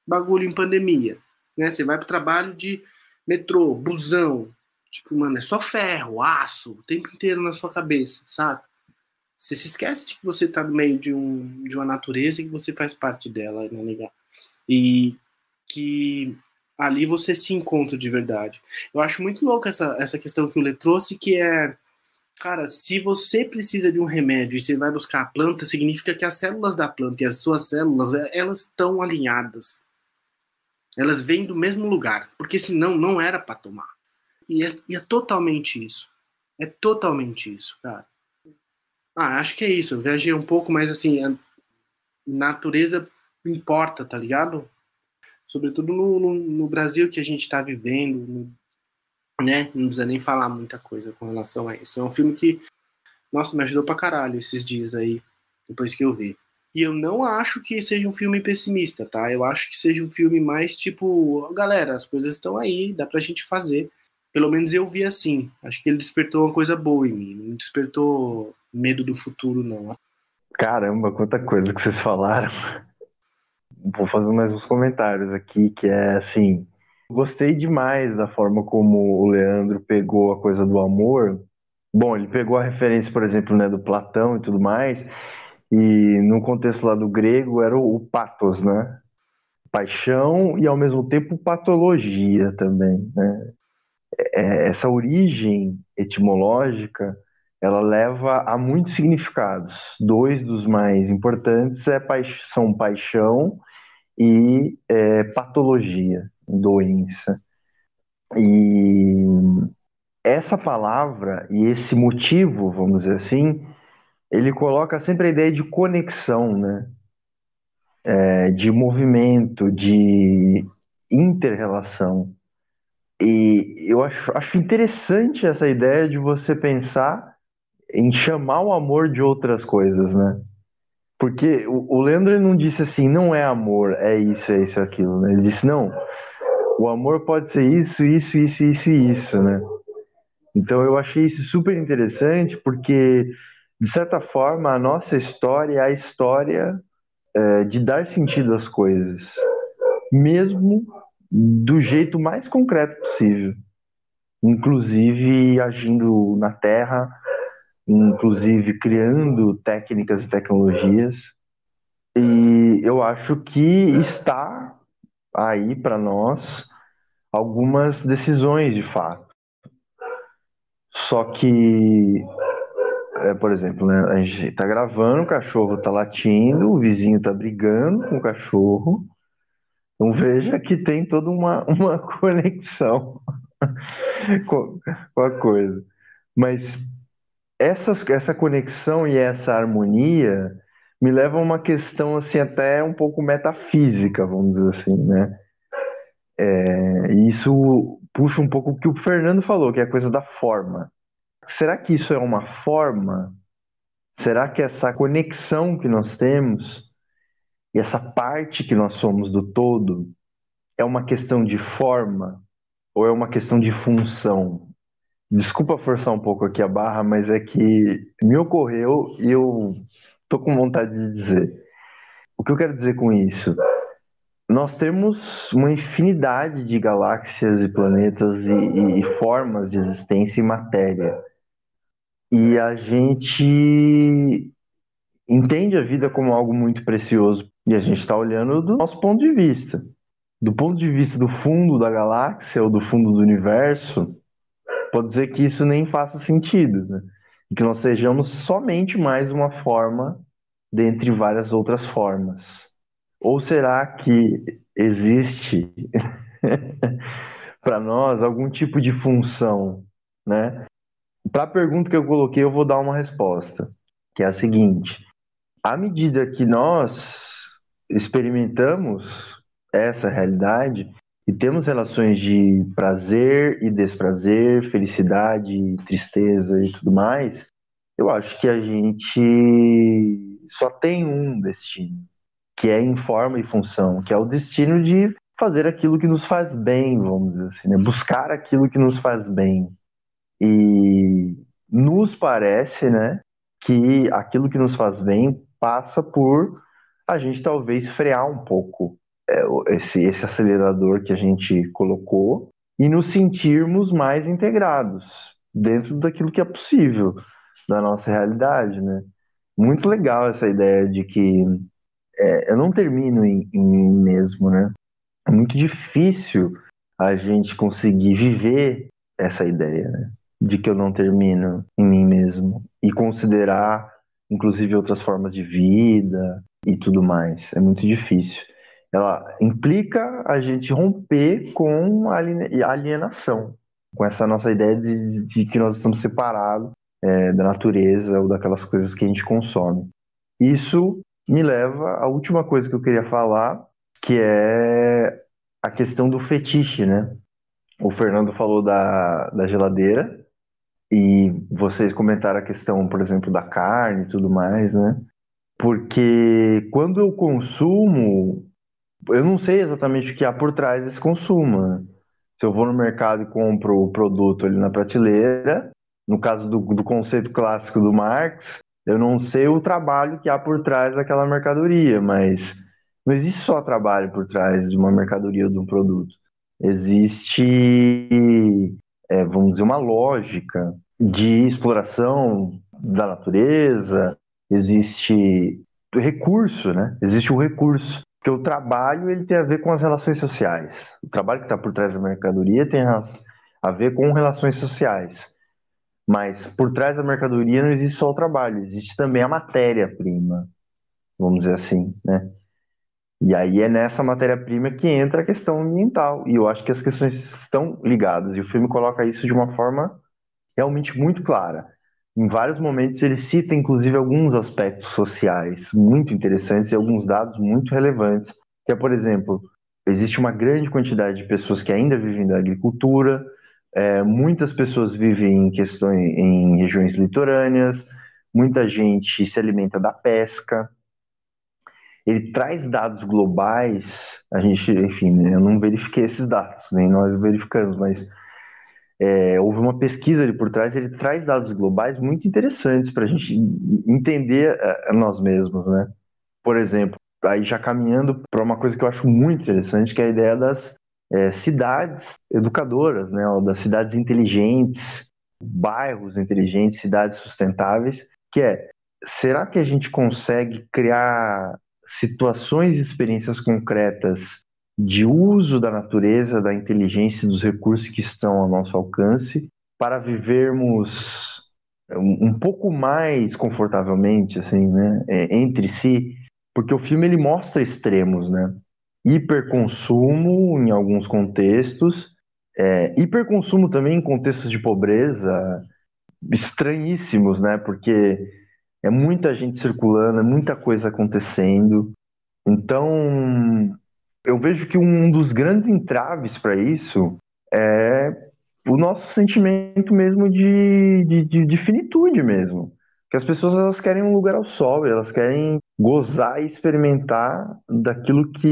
bagulho em pandemia, né? Você vai para o trabalho de metrô, busão, Tipo, mano, é só ferro, aço, o tempo inteiro na sua cabeça, sabe? Você se esquece de que você tá no meio de, um, de uma natureza e que você faz parte dela, né, legal? E que ali você se encontra de verdade. Eu acho muito louco essa, essa questão que o Lê trouxe, que é, cara, se você precisa de um remédio e você vai buscar a planta, significa que as células da planta e as suas células, é, elas estão alinhadas. Elas vêm do mesmo lugar, porque senão não era para tomar. E é, e é totalmente isso. É totalmente isso, cara. Ah, acho que é isso. Eu viajei um pouco, mas assim, a natureza importa, tá ligado? Sobretudo no, no, no Brasil que a gente está vivendo, no, né? Não precisa nem falar muita coisa com relação a isso. É um filme que, nossa, me ajudou pra caralho esses dias aí, depois que eu vi. E eu não acho que seja um filme pessimista, tá? Eu acho que seja um filme mais tipo, galera, as coisas estão aí, dá pra gente fazer. Pelo menos eu vi assim. Acho que ele despertou uma coisa boa em mim. Não despertou medo do futuro, não. Caramba, quanta coisa que vocês falaram. Vou fazer mais uns comentários aqui, que é assim. Gostei demais da forma como o Leandro pegou a coisa do amor. Bom, ele pegou a referência, por exemplo, né, do Platão e tudo mais, e no contexto lá do grego era o, pathos, né? Paixão e ao mesmo tempo patologia também, né? É, essa origem etimológica ela leva a muitos significados. Dois dos mais importantes é são paixão e é, patologia, doença. E essa palavra e esse motivo, vamos dizer assim, ele coloca sempre a ideia de conexão, né? É, de movimento, de interrelação. E eu acho, acho interessante essa ideia de você pensar em chamar o amor de outras coisas, né? Porque o, o Leandro não disse assim, não é amor, é isso, é isso, é aquilo, né? Ele disse, não, o amor pode ser isso, isso, isso, isso e isso, né? Então eu achei isso super interessante porque, de certa forma, a nossa história é a história é, de dar sentido às coisas, mesmo do jeito mais concreto possível, inclusive agindo na Terra, inclusive criando técnicas e tecnologias. E eu acho que está aí para nós algumas decisões de fato. Só que, é, por exemplo, né, a gente está gravando, o cachorro está latindo, o vizinho está brigando com o cachorro, então veja que tem toda uma, [LAUGHS] uma conexão [LAUGHS] com, com a coisa. Mas essas, essa conexão e essa harmonia me levam a uma questão assim até um pouco metafísica, vamos dizer assim, né? É, isso puxa um pouco o que o Fernando falou, que é a coisa da forma. Será que isso é uma forma? Será que essa conexão que nós temos e essa parte que nós somos do todo é uma questão de forma ou é uma questão de função? Desculpa forçar um pouco aqui a barra, mas é que me ocorreu e eu tô com vontade de dizer. O que eu quero dizer com isso? Nós temos uma infinidade de galáxias e planetas e, e, e formas de existência e matéria. E a gente entende a vida como algo muito precioso e a gente está olhando do nosso ponto de vista. Do ponto de vista do fundo da galáxia ou do fundo do universo, pode dizer que isso nem faça sentido, né? Que nós sejamos somente mais uma forma dentre várias outras formas. Ou será que existe [LAUGHS] para nós algum tipo de função, né? Para a pergunta que eu coloquei, eu vou dar uma resposta, que é a seguinte: à medida que nós experimentamos essa realidade e temos relações de prazer e desprazer, felicidade tristeza e tudo mais, eu acho que a gente só tem um destino, que é em forma e função, que é o destino de fazer aquilo que nos faz bem, vamos dizer assim, né? buscar aquilo que nos faz bem. E nos parece, né, que aquilo que nos faz bem passa por a gente talvez frear um pouco esse, esse acelerador que a gente colocou e nos sentirmos mais integrados dentro daquilo que é possível da nossa realidade, né? Muito legal essa ideia de que é, eu não termino em, em mim mesmo, né? É muito difícil a gente conseguir viver essa ideia, né? De que eu não termino em mim mesmo e considerar, inclusive, outras formas de vida e tudo mais. É muito difícil. Ela implica a gente romper com a alienação, com essa nossa ideia de, de que nós estamos separados é, da natureza ou daquelas coisas que a gente consome. Isso me leva à última coisa que eu queria falar, que é a questão do fetiche, né? O Fernando falou da, da geladeira e vocês comentaram a questão, por exemplo, da carne e tudo mais, né? Porque quando eu consumo, eu não sei exatamente o que há por trás desse consumo. Né? Se eu vou no mercado e compro o produto ali na prateleira, no caso do, do conceito clássico do Marx, eu não sei o trabalho que há por trás daquela mercadoria, mas não existe só trabalho por trás de uma mercadoria ou de um produto. Existe, é, vamos dizer, uma lógica de exploração da natureza, existe recurso, né? Existe o recurso. Porque o trabalho ele tem a ver com as relações sociais. O trabalho que está por trás da mercadoria tem a ver com relações sociais. Mas por trás da mercadoria não existe só o trabalho, existe também a matéria-prima, vamos dizer assim, né? E aí é nessa matéria-prima que entra a questão ambiental. E eu acho que as questões estão ligadas. E o filme coloca isso de uma forma realmente muito clara. Em vários momentos ele cita, inclusive, alguns aspectos sociais muito interessantes e alguns dados muito relevantes. Que é, por exemplo, existe uma grande quantidade de pessoas que ainda vivem da agricultura, é, muitas pessoas vivem em questões em regiões litorâneas, muita gente se alimenta da pesca. Ele traz dados globais. A gente, enfim, eu não verifiquei esses dados, nem nós verificamos, mas é, houve uma pesquisa ali por trás. Ele traz dados globais muito interessantes para a gente entender a, a nós mesmos, né? Por exemplo, aí já caminhando para uma coisa que eu acho muito interessante, que é a ideia das é, cidades educadoras, né, das cidades inteligentes, bairros inteligentes, cidades sustentáveis, que é, será que a gente consegue criar situações e experiências concretas de uso da natureza, da inteligência e dos recursos que estão ao nosso alcance para vivermos um pouco mais confortavelmente, assim, né, é, entre si, porque o filme ele mostra extremos, né? hiperconsumo em alguns contextos, é, hiperconsumo também em contextos de pobreza estranhíssimos, né? Porque é muita gente circulando, é muita coisa acontecendo. Então, eu vejo que um dos grandes entraves para isso é o nosso sentimento mesmo de, de, de, finitude mesmo. Que as pessoas elas querem um lugar ao sol, elas querem gozar e experimentar daquilo que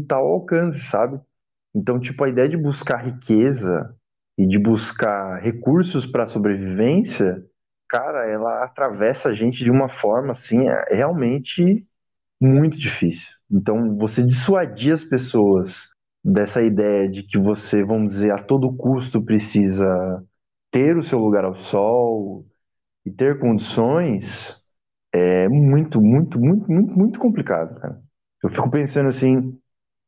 está ao alcance, sabe? Então, tipo, a ideia de buscar riqueza e de buscar recursos para sobrevivência, cara, ela atravessa a gente de uma forma assim, é realmente muito difícil. Então, você dissuadir as pessoas dessa ideia de que você, vamos dizer, a todo custo precisa ter o seu lugar ao sol e ter condições, é muito, muito, muito, muito, muito complicado, cara. Eu fico pensando assim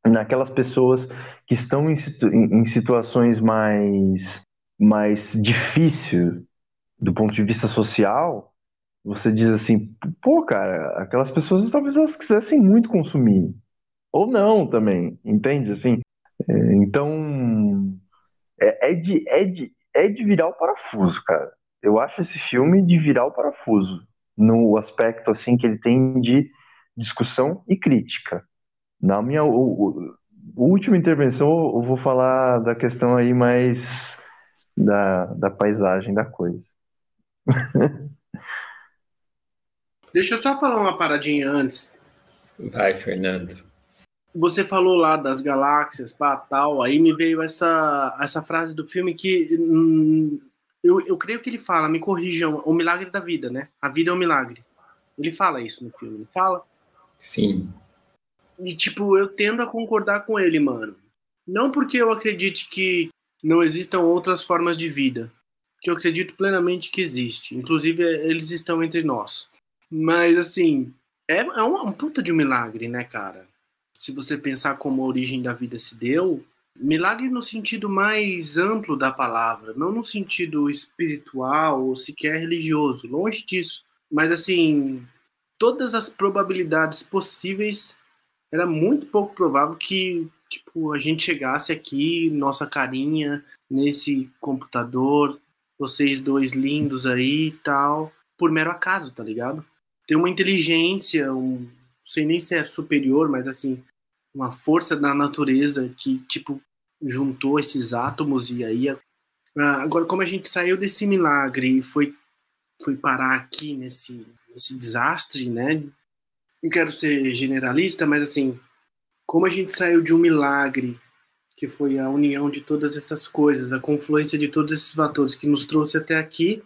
naquelas pessoas que estão em, em, situações mais, mais difíceis do ponto de vista social. Você diz assim, pô, cara, aquelas pessoas talvez elas quisessem muito consumir, ou não também, entende? Assim, é, então é, é, de, é, de, é de virar o parafuso, cara. Eu acho esse filme de virar o parafuso no aspecto assim que ele tem de discussão e crítica. Na minha o, o, última intervenção, eu vou falar da questão aí mais da, da paisagem da coisa. [LAUGHS] Deixa eu só falar uma paradinha antes. Vai, Fernando. Você falou lá das galáxias, pá, tal, aí me veio essa, essa frase do filme que hum, eu, eu creio que ele fala, me corrijam, o milagre da vida, né? A vida é um milagre. Ele fala isso no filme, ele fala? Sim. E, tipo, eu tendo a concordar com ele, mano. Não porque eu acredite que não existam outras formas de vida, que eu acredito plenamente que existe. Inclusive, eles estão entre nós. Mas, assim, é, é um, um puta de um milagre, né, cara? Se você pensar como a origem da vida se deu, milagre no sentido mais amplo da palavra, não no sentido espiritual ou sequer religioso, longe disso. Mas, assim, todas as probabilidades possíveis, era muito pouco provável que tipo, a gente chegasse aqui, nossa carinha, nesse computador, vocês dois lindos aí e tal, por mero acaso, tá ligado? Tem uma inteligência, um, não sei nem se é superior, mas assim, uma força da natureza que, tipo, juntou esses átomos e aí. Agora, como a gente saiu desse milagre e foi, foi parar aqui nesse, nesse desastre, né? Não quero ser generalista, mas assim, como a gente saiu de um milagre, que foi a união de todas essas coisas, a confluência de todos esses fatores que nos trouxe até aqui,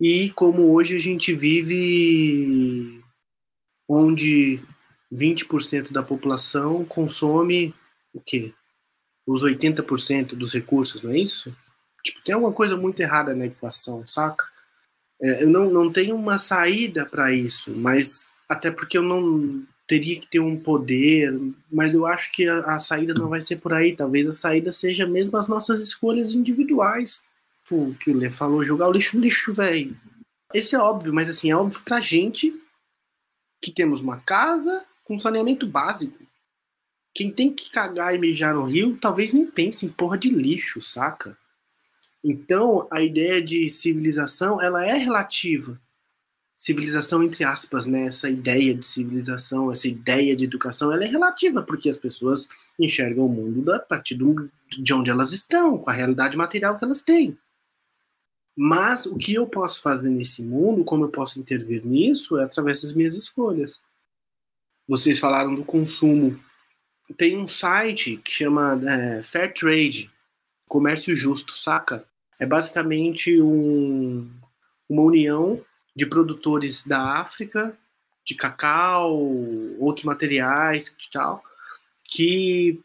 e como hoje a gente vive onde 20% da população consome o quê? Os 80% dos recursos, não é isso? Tipo, tem alguma coisa muito errada na equação, saca? É, eu não, não tenho uma saída para isso, mas até porque eu não teria que ter um poder, mas eu acho que a, a, saída não vai ser por aí. Talvez a saída seja mesmo as nossas escolhas individuais. Pô, que o Lê falou, jogar o lixo no lixo, velho. Esse é óbvio, mas assim, é óbvio pra gente que temos uma casa com saneamento básico. Quem tem que cagar e mijar no rio, talvez nem pense em porra de lixo, saca? Então, a ideia de civilização, ela é relativa civilização entre aspas, né? Essa ideia de civilização, essa ideia de educação, ela é relativa porque as pessoas enxergam o mundo a partir de onde elas estão, com a realidade material que elas têm. Mas o que eu posso fazer nesse mundo, como eu posso intervir nisso, é através das minhas escolhas. Vocês falaram do consumo. Tem um site que chama é, Fair Trade, Comércio Justo, saca? É basicamente um, uma união de produtores da África, de cacau, outros materiais e tal, que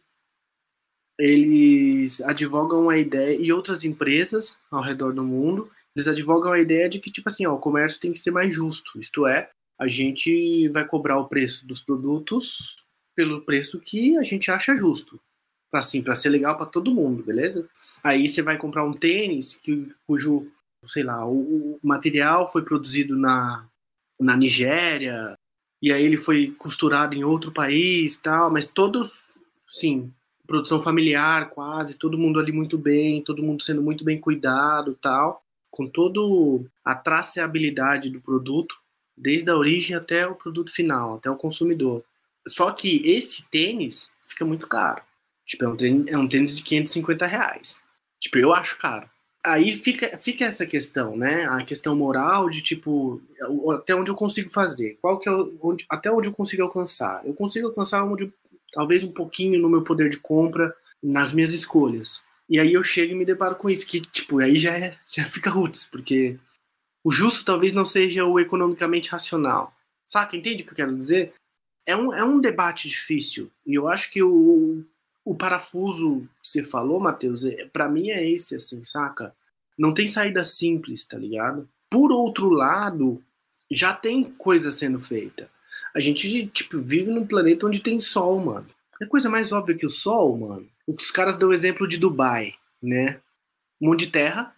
eles advogam a ideia, e outras empresas ao redor do mundo, eles advogam a ideia de que, tipo assim, ó, o comércio tem que ser mais justo, isto é, a gente vai cobrar o preço dos produtos pelo preço que a gente acha justo, assim, para ser legal para todo mundo, beleza? Aí você vai comprar um tênis que, cujo sei lá, o, o material foi produzido na, na Nigéria, e aí ele foi costurado em outro país, tal, mas todos, sim, produção familiar quase, todo mundo ali muito bem, todo mundo sendo muito bem cuidado, tal, com todo a traceabilidade do produto, desde a origem até o produto final, até o consumidor. Só que esse tênis fica muito caro. Tipo, é um tênis, é um tênis de 550 reais. Tipo, eu acho caro aí fica, fica essa questão, né? A questão moral de tipo até onde eu consigo fazer, qual que é onde, até onde eu consigo alcançar. Eu consigo alcançar onde talvez um pouquinho no meu poder de compra, nas minhas escolhas. E aí eu chego e me deparo com isso que tipo aí já é, já fica roots, porque o justo talvez não seja o economicamente racional. Saca? Entende o que eu quero dizer? É um, é um debate difícil. E eu acho que o, o parafuso que você falou, Matheus, é, para mim é esse, assim, saca? Não tem saída simples, tá ligado? Por outro lado, já tem coisa sendo feita. A gente, tipo, vive num planeta onde tem sol, mano. É coisa mais óbvia que o sol, mano. Os caras dão o exemplo de Dubai, né? Monte de terra,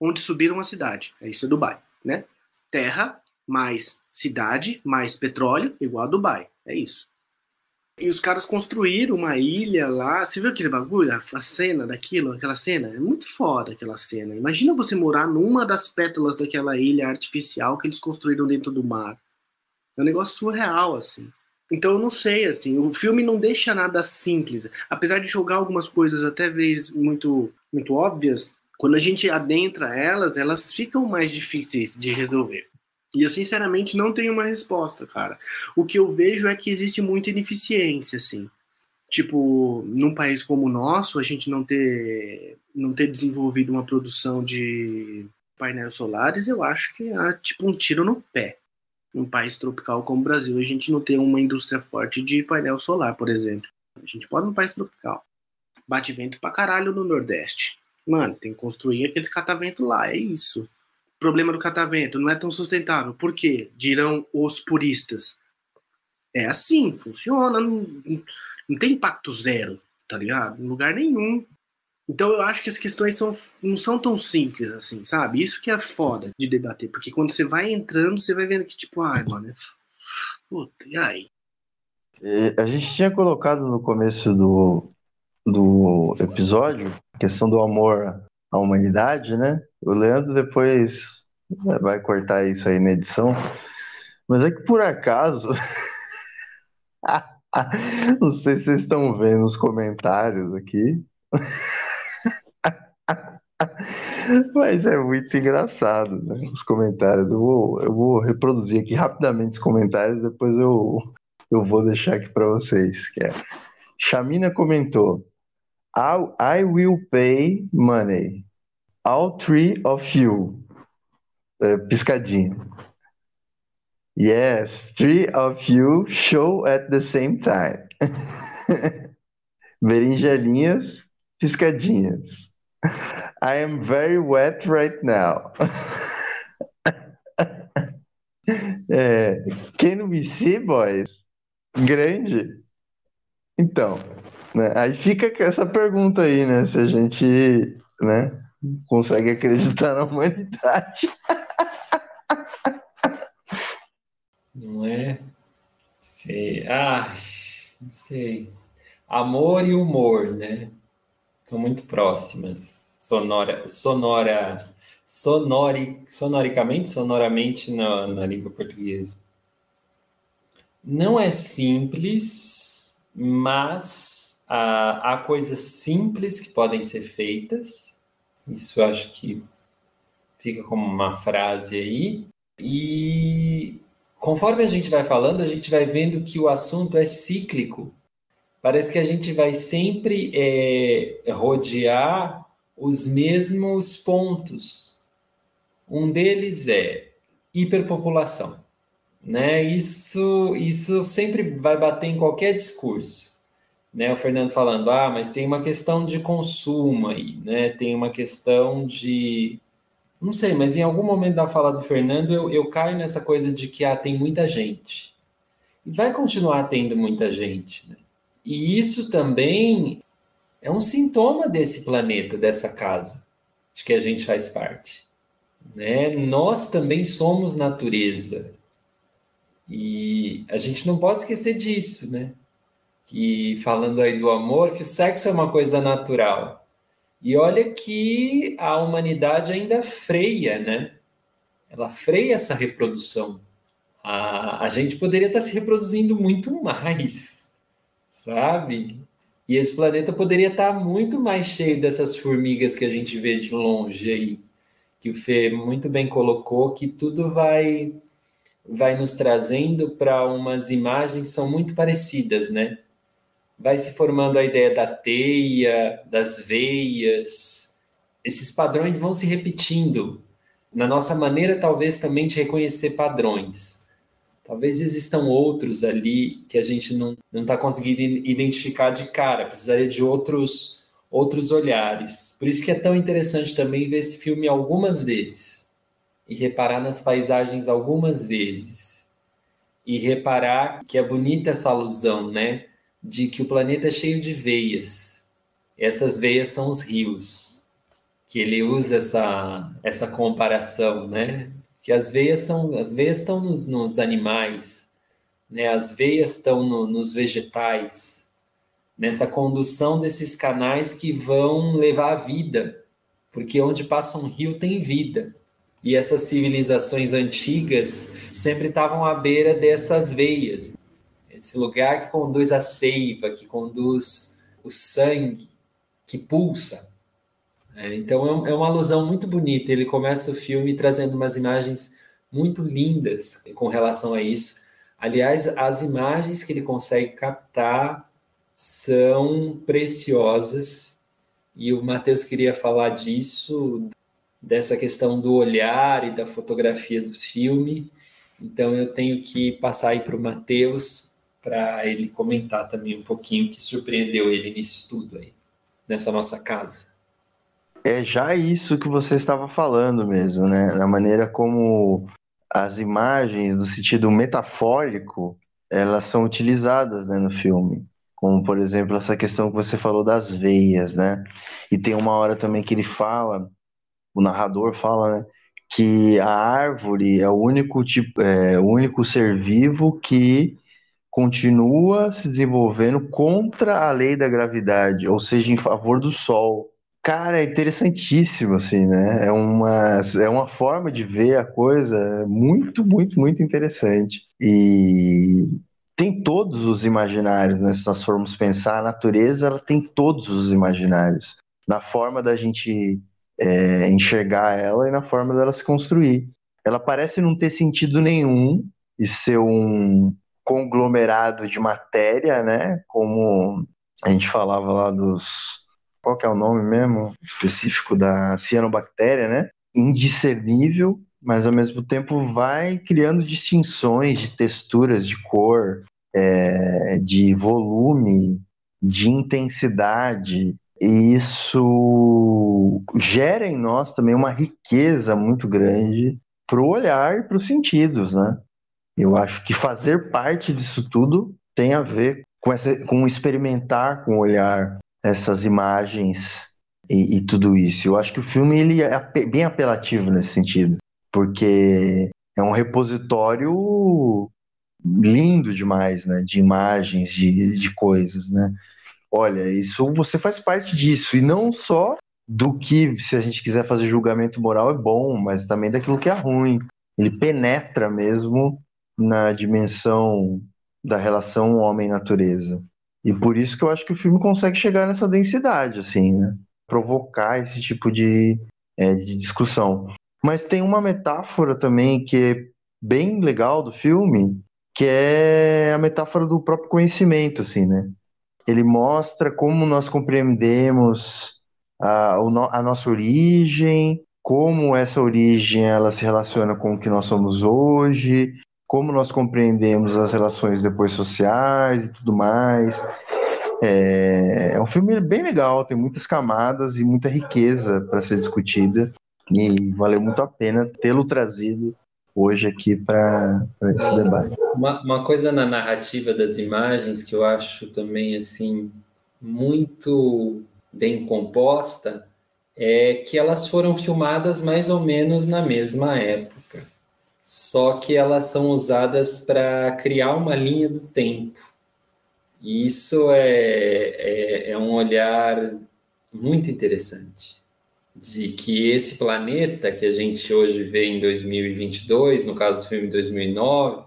onde subiram a cidade. É isso é Dubai, né? Terra mais cidade mais petróleo igual a Dubai. É isso. E os caras construíram uma ilha lá. Você viu aquele bagulho? A, cena daquilo, aquela cena? É muito foda aquela cena. Imagina você morar numa das pétalas daquela ilha artificial que eles construíram dentro do mar. É um negócio surreal, assim. Então eu não sei, assim, o filme não deixa nada simples. Apesar de jogar algumas coisas até vezes muito, muito óbvias, quando a gente adentra elas, elas ficam mais difíceis de resolver. E eu, sinceramente, não tenho uma resposta, cara. O que eu vejo é que existe muita ineficiência, assim. Tipo, num país como o nosso, a gente não ter, não ter desenvolvido uma produção de painéis solares, eu acho que é tipo um tiro no pé. Num país tropical como o Brasil, a gente não tem uma indústria forte de painel solar, por exemplo. A gente pode num país tropical. bate vento pra caralho no Nordeste. Mano, tem que construir aqueles catavento lá, é isso. O problema do catavento não é tão sustentável. Por quê? Dirão os puristas. É assim, funciona, não, não tem impacto zero, tá ligado? Em lugar nenhum. Então eu acho que as questões são, não são tão simples assim, sabe? Isso que é foda de debater, porque quando você vai entrando, você vai vendo que, tipo, ai, mano, é... puta, e aí? a gente tinha colocado no começo do, do episódio a questão do amor à humanidade, né? O Leandro depois vai cortar isso aí na edição, mas é que por acaso. [LAUGHS] Não sei se vocês estão vendo os comentários aqui. [LAUGHS] Mas é muito engraçado, né? Os comentários. Eu vou, eu vou reproduzir aqui rapidamente os comentários, depois eu, eu vou deixar aqui para vocês. Que é. Chamina comentou: I, I will pay money. All three of you. É, piscadinha. Yes, three of you show at the same time. [LAUGHS] Berinjelinhas, piscadinhas. I am very wet right now. é, can we see, boys? Grande? Então, né, aí fica essa pergunta aí, né? Se a gente né, consegue acreditar na humanidade. Não é? Sei. Ah, não sei. Amor e humor, né? São muito próximas. Sonora, sonora, sonori, sonoricamente, sonoramente na, na língua portuguesa. Não é simples, mas há, coisas simples que podem ser feitas. Isso acho que fica como uma frase aí. E conforme a gente vai falando, a gente vai vendo que o assunto é cíclico. Parece que a gente vai sempre é, rodear os mesmos pontos. Um deles é hiperpopulação. Né? Isso, isso sempre vai bater em qualquer discurso. Né? O Fernando falando, ah, mas tem uma questão de consumo aí, né? tem uma questão de não sei, mas em algum momento da fala do Fernando, eu, eu caio nessa coisa de que ah, tem muita gente. E vai continuar tendo muita gente. Né? E isso também é um sintoma desse planeta, dessa casa, de que a gente faz parte. Né? Nós também somos natureza. E a gente não pode esquecer disso, né? Que falando aí do amor, que o sexo é uma coisa natural. E olha que a humanidade ainda freia, né? Ela freia essa reprodução. A, a gente poderia estar se reproduzindo muito mais, sabe? E esse planeta poderia estar muito mais cheio dessas formigas que a gente vê de longe aí, que o Fê muito bem colocou, que tudo vai vai nos trazendo para umas imagens são muito parecidas, né? vai se formando a ideia da teia, das veias. Esses padrões vão se repetindo na nossa maneira, talvez, também de reconhecer padrões. Talvez existam outros ali que a gente não está conseguindo identificar de cara, precisaria de outros, outros olhares. Por isso que é tão interessante também ver esse filme algumas vezes e reparar nas paisagens algumas vezes e reparar que é bonita essa alusão, né? de que o planeta é cheio de veias. Essas veias são os rios. Que ele usa essa, essa comparação, né? Que as veias são as veias estão nos, nos animais, né? As veias estão no, nos vegetais, nessa condução desses canais que vão levar a vida, porque onde passa um rio tem vida. E essas civilizações antigas sempre estavam à beira dessas veias esse lugar que conduz a seiva, que conduz o sangue, que pulsa. É, então é, é uma alusão muito bonita. Ele começa o filme trazendo umas imagens muito lindas com relação a isso. Aliás, as imagens que ele consegue captar são preciosas e o Matheus queria falar disso, dessa questão do olhar e da fotografia do filme. Então eu tenho que passar aí para o Matheus para ele comentar também um pouquinho que surpreendeu ele nisso tudo aí. nessa nossa casa. É já isso que você estava falando mesmo, né? Na maneira como as imagens, no sentido metafórico, elas são utilizadas né, no filme. Como, por exemplo, essa questão que você falou das veias, né? E tem uma hora também que ele fala, o narrador fala, né? Que a árvore é o único tipo, é, o único ser vivo que continua se desenvolvendo contra a lei da gravidade, ou seja, em favor do Sol. Cara, é interessantíssimo, assim, né? É uma, é uma forma de ver a coisa muito, muito, muito interessante. E tem todos os imaginários, né? Se nós formos pensar, a natureza ela tem todos os imaginários, na forma da gente é, enxergar ela e na forma dela se construir. Ela parece não ter sentido nenhum e ser um conglomerado de matéria, né? Como a gente falava lá dos. Qual que é o nome mesmo específico da cianobactéria, né? Indiscernível mas ao mesmo tempo vai criando distinções de texturas, de cor, é, de volume, de intensidade. E isso gera em nós também uma riqueza muito grande para o olhar e para os sentidos, né? Eu acho que fazer parte disso tudo tem a ver com, essa, com experimentar com o olhar essas imagens e, e, tudo isso. Eu acho que o filme ele é bem apelativo nesse sentido porque é um repositório lindo demais, né? De imagens, de, de coisas, né? Olha, isso você faz parte disso, e não só do que, se a gente quiser fazer julgamento moral, é bom, mas também daquilo que é ruim. Ele penetra mesmo na dimensão da relação homem-natureza. E por isso que eu acho que o filme consegue chegar nessa densidade, assim, né? Provocar esse tipo de, é, de discussão. Mas tem uma metáfora também que é bem legal do filme, que é a metáfora do próprio conhecimento, assim, né? Ele mostra como nós compreendemos a, a nossa origem, como essa origem ela se relaciona com o que nós somos hoje, como nós compreendemos as relações depois sociais e tudo mais. É, é um filme bem legal, tem muitas camadas e muita riqueza para ser discutida. E valeu muito a pena tê-lo trazido hoje aqui para esse debate. Uma, uma coisa na narrativa das imagens que eu acho também assim muito bem composta é que elas foram filmadas mais ou menos na mesma época, só que elas são usadas para criar uma linha do tempo. E isso é, é, é um olhar muito interessante de que esse planeta que a gente hoje vê em 2022, no caso do filme 2009,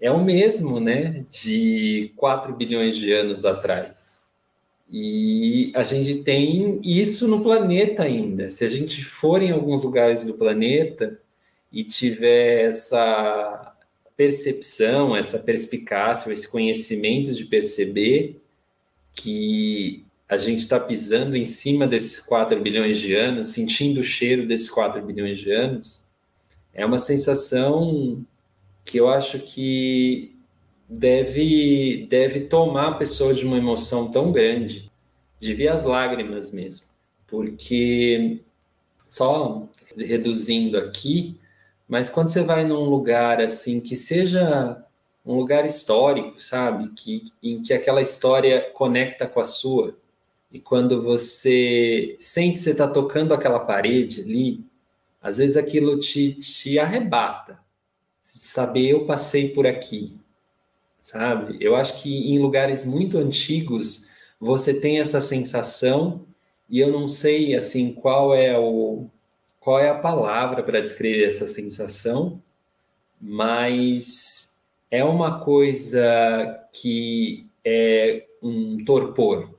é o mesmo, né, de 4 bilhões de anos atrás. E a gente tem isso no planeta ainda. Se a gente for em alguns lugares do planeta e tiver essa percepção, essa perspicácia, esse conhecimento de perceber que a gente está pisando em cima desses 4 bilhões de anos, sentindo o cheiro desses 4 bilhões de anos, é uma sensação que eu acho que deve, deve tomar a pessoa de uma emoção tão grande, de ver as lágrimas mesmo, porque só reduzindo aqui, mas quando você vai num lugar assim que seja um lugar histórico, sabe, que em que aquela história conecta com a sua, e quando você sente que você está tocando aquela parede ali, às vezes aquilo te, te arrebata. Saber eu passei por aqui, sabe? Eu acho que em lugares muito antigos você tem essa sensação e eu não sei assim qual é o qual é a palavra para descrever essa sensação, mas é uma coisa que é um torpor,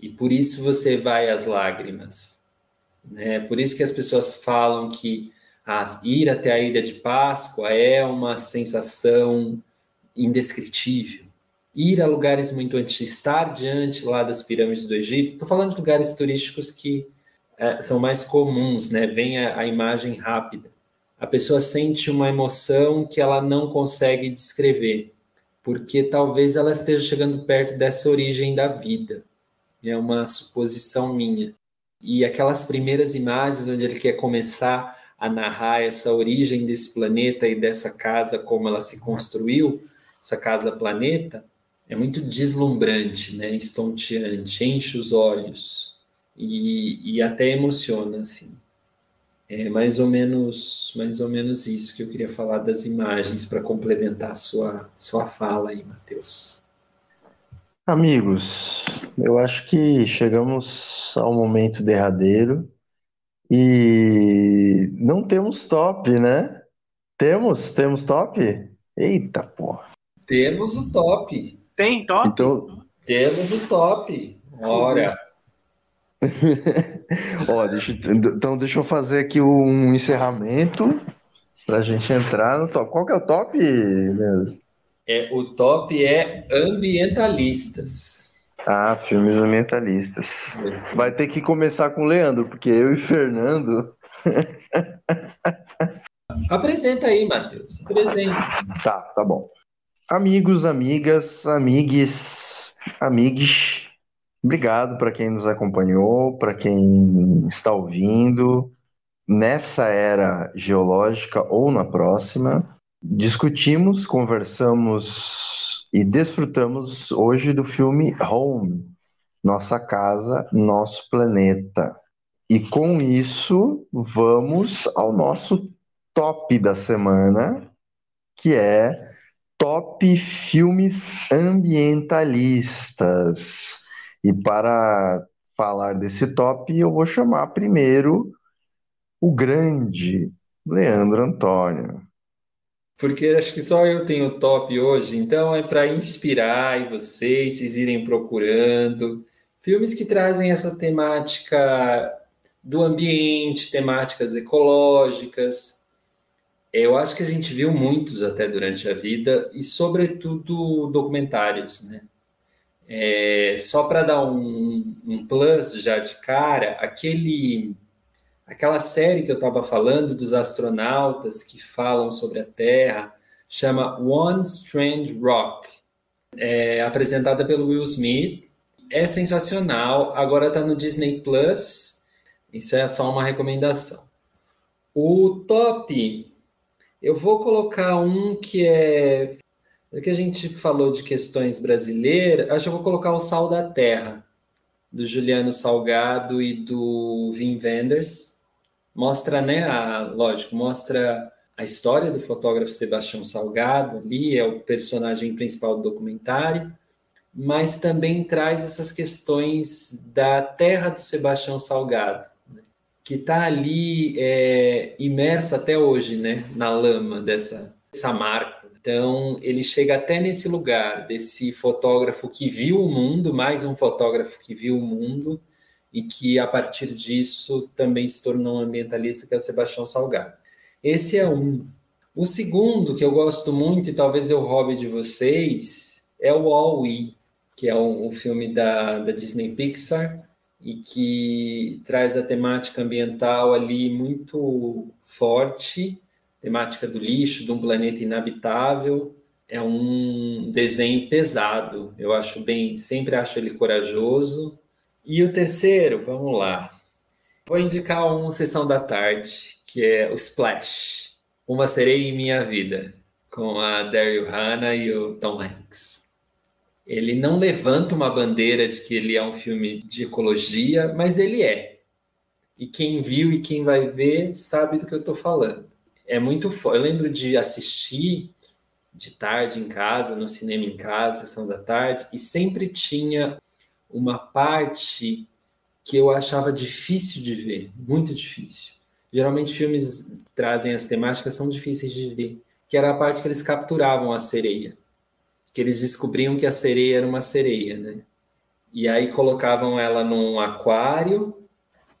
e por isso você vai às lágrimas. Né? Por isso que as pessoas falam que ah, ir até a Ilha de Páscoa é uma sensação indescritível. Ir a lugares muito antigos, estar diante lá das pirâmides do Egito, estou falando de lugares turísticos que é, são mais comuns, né? Vem a, a imagem rápida. A pessoa sente uma emoção que ela não consegue descrever, porque talvez ela esteja chegando perto dessa origem da vida é uma suposição minha. E aquelas primeiras imagens onde ele quer começar a narrar essa origem desse planeta e dessa casa, como ela se construiu, essa casa planeta, é muito deslumbrante, né? estonteante, enche os olhos e, e até emociona, assim. É mais ou menos, mais ou menos isso que eu queria falar das imagens para complementar a sua, sua fala aí, Matheus. Amigos, eu acho que chegamos ao momento derradeiro e não temos top, né? Temos? Temos top? Eita porra. Temos o top. Tem top? Então, Temos o top. Ora. [LAUGHS] ó, deixa, então deixa eu fazer aqui um encerramento pra gente entrar no top. Qual que é o top mesmo? É, o top é ambientalistas. Ah, filmes ambientalistas. Vai ter que começar com o Leandro, porque eu e Fernando. [LAUGHS] Apresenta aí, Matheus. Apresenta. Tá, tá bom. Amigos, amigas, amigues, amigues, obrigado para quem nos acompanhou, para quem está ouvindo nessa era geológica ou na próxima. Discutimos, conversamos e desfrutamos hoje do filme Home, Nossa Casa, Nosso Planeta. E com isso, vamos ao nosso top da semana, que é top filmes ambientalistas. E para falar desse top, eu vou chamar primeiro o grande Leandro Antônio. Porque acho que só eu tenho top hoje, então é para inspirar e vocês, vocês irem procurando filmes que trazem essa temática do ambiente, temáticas ecológicas, eu acho que a gente viu muitos até durante a vida e, sobretudo, documentários, né? É, só para dar um, um, plus já de cara, aquele, aquela série que eu estava falando dos astronautas que falam sobre a Terra chama One Strange Rock, é, apresentada pelo Will Smith. É sensacional. Agora está no Disney Plus. Isso é só uma recomendação. O top eu vou colocar um que é. O que a gente falou de questões brasileiras, acho que eu vou colocar o Sal da Terra, do Juliano Salgado e do Wim Wenders. Mostra, né, a, lógico, mostra a história do fotógrafo Sebastião Salgado ali, é o personagem principal do documentário, mas também traz essas questões da terra do Sebastião Salgado que está ali é, imersa até hoje, né, na lama dessa, dessa marca. Então, ele chega até nesse lugar, desse fotógrafo que viu o mundo, mais um fotógrafo que viu o mundo, e que, a partir disso, também se tornou um ambientalista, que é o Sebastião Salgado. Esse é um. O segundo, que eu gosto muito, e talvez eu roube de vocês, é o All-E, que é um, um filme da, da Disney Pixar, e que traz a temática ambiental ali muito forte, temática do lixo, de um planeta inabitável. É um desenho pesado, eu acho bem, sempre acho ele corajoso. E o terceiro, vamos lá. Vou indicar um Sessão da Tarde, que é o Splash, Uma Sereia em Minha Vida, com a Daryl Hannah e o Tom Hanks ele não levanta uma bandeira de que ele é um filme de ecologia, mas ele é. E quem viu e quem vai ver sabe do que eu estou falando. É muito. Eu lembro de assistir de tarde em casa, no cinema em casa, sessão da tarde, e sempre tinha uma parte que eu achava difícil de ver, muito difícil. Geralmente filmes trazem as temáticas são difíceis de ver, que era a parte que eles capturavam a sereia que eles descobriam que a sereia era uma sereia, né? E aí colocavam ela num aquário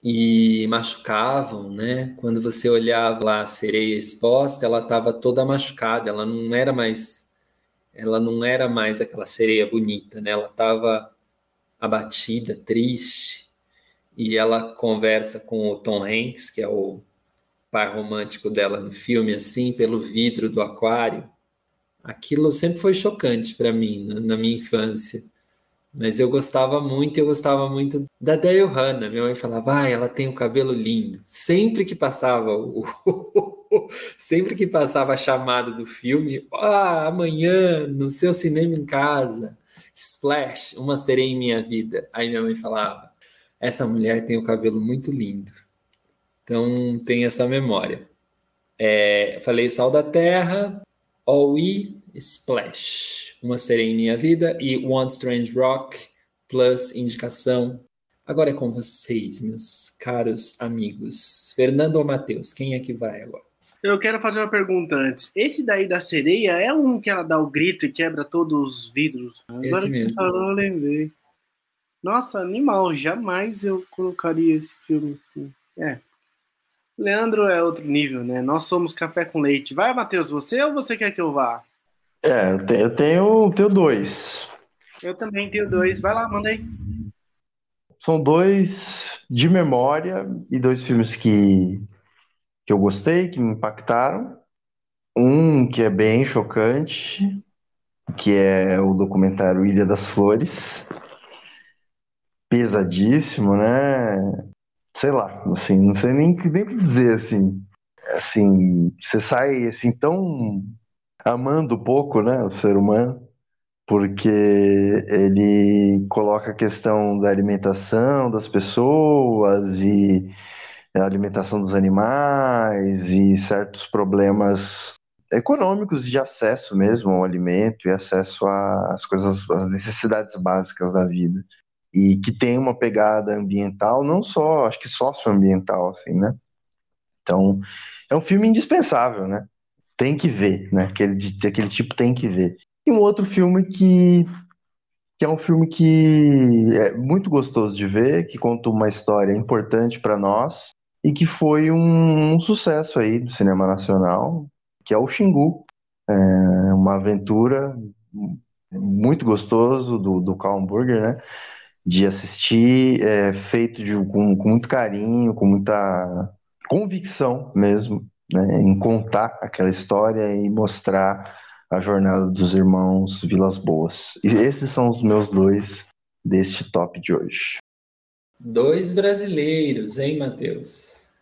e machucavam, né? Quando você olhava lá a sereia exposta, ela estava toda machucada, ela não era mais ela não era mais aquela sereia bonita, né? Ela estava abatida, triste. E ela conversa com o Tom Hanks, que é o par romântico dela no filme, assim, pelo vidro do aquário aquilo sempre foi chocante para mim na, na, minha infância. Mas eu gostava muito, eu gostava muito da Daryl Hannah. Minha mãe falava, ah, ela tem o um cabelo lindo. Sempre que passava o, [LAUGHS] sempre que passava a chamada do filme, ah, amanhã no seu cinema em casa, Splash, uma sereia em minha vida. Aí minha mãe falava, essa mulher tem o cabelo muito lindo. Então tem essa memória. É, falei Sal da Terra, All We, Splash uma Sereia em Minha Vida e One Strange Rock, plus indicação. Agora é com vocês, meus caros amigos. Fernando ou Matheus, quem é que vai agora? Eu quero fazer uma pergunta antes. Esse daí da sereia é um que ela dá o grito e quebra todos os vidros? Agora Esse mesmo. que você falou, eu lembrei. Nossa, animal. Jamais eu colocaria esse filme assim. É. Leandro é outro nível, né? Nós somos café com leite. Vai, Matheus, você ou você quer que eu vá? É, eu tenho, eu tenho, tenho dois. Eu também tenho dois. Vai lá, manda aí. São dois de memória e dois filmes que, que eu gostei, que me impactaram. Um que é bem chocante, que é o documentário Ilha das Flores. Pesadíssimo, né? Sei lá, assim, não sei nem, nem o que dizer, assim. Assim, você sai assim tão amando pouco, né, o ser humano, porque ele coloca a questão da alimentação das pessoas e a alimentação dos animais e certos problemas econômicos de acesso mesmo ao alimento e acesso às coisas, às necessidades básicas da vida. E que tem uma pegada ambiental, não só, acho que socioambiental, assim, né? Então, é um filme indispensável, né? Tem que ver, né? Aquele, aquele tipo tem que ver. E um outro filme que, que é um filme que é muito gostoso de ver, que conta uma história importante para nós e que foi um, um, sucesso aí do cinema nacional, que é o Xingu. É uma aventura muito gostoso do, do Carl Burger, né? De assistir, é, feito de, com, com muito carinho, com muita convicção mesmo né, em contar aquela história e mostrar a jornada dos irmãos Vilas Boas. E esses são os meus dois deste top de hoje. Dois brasileiros, hein, Matheus?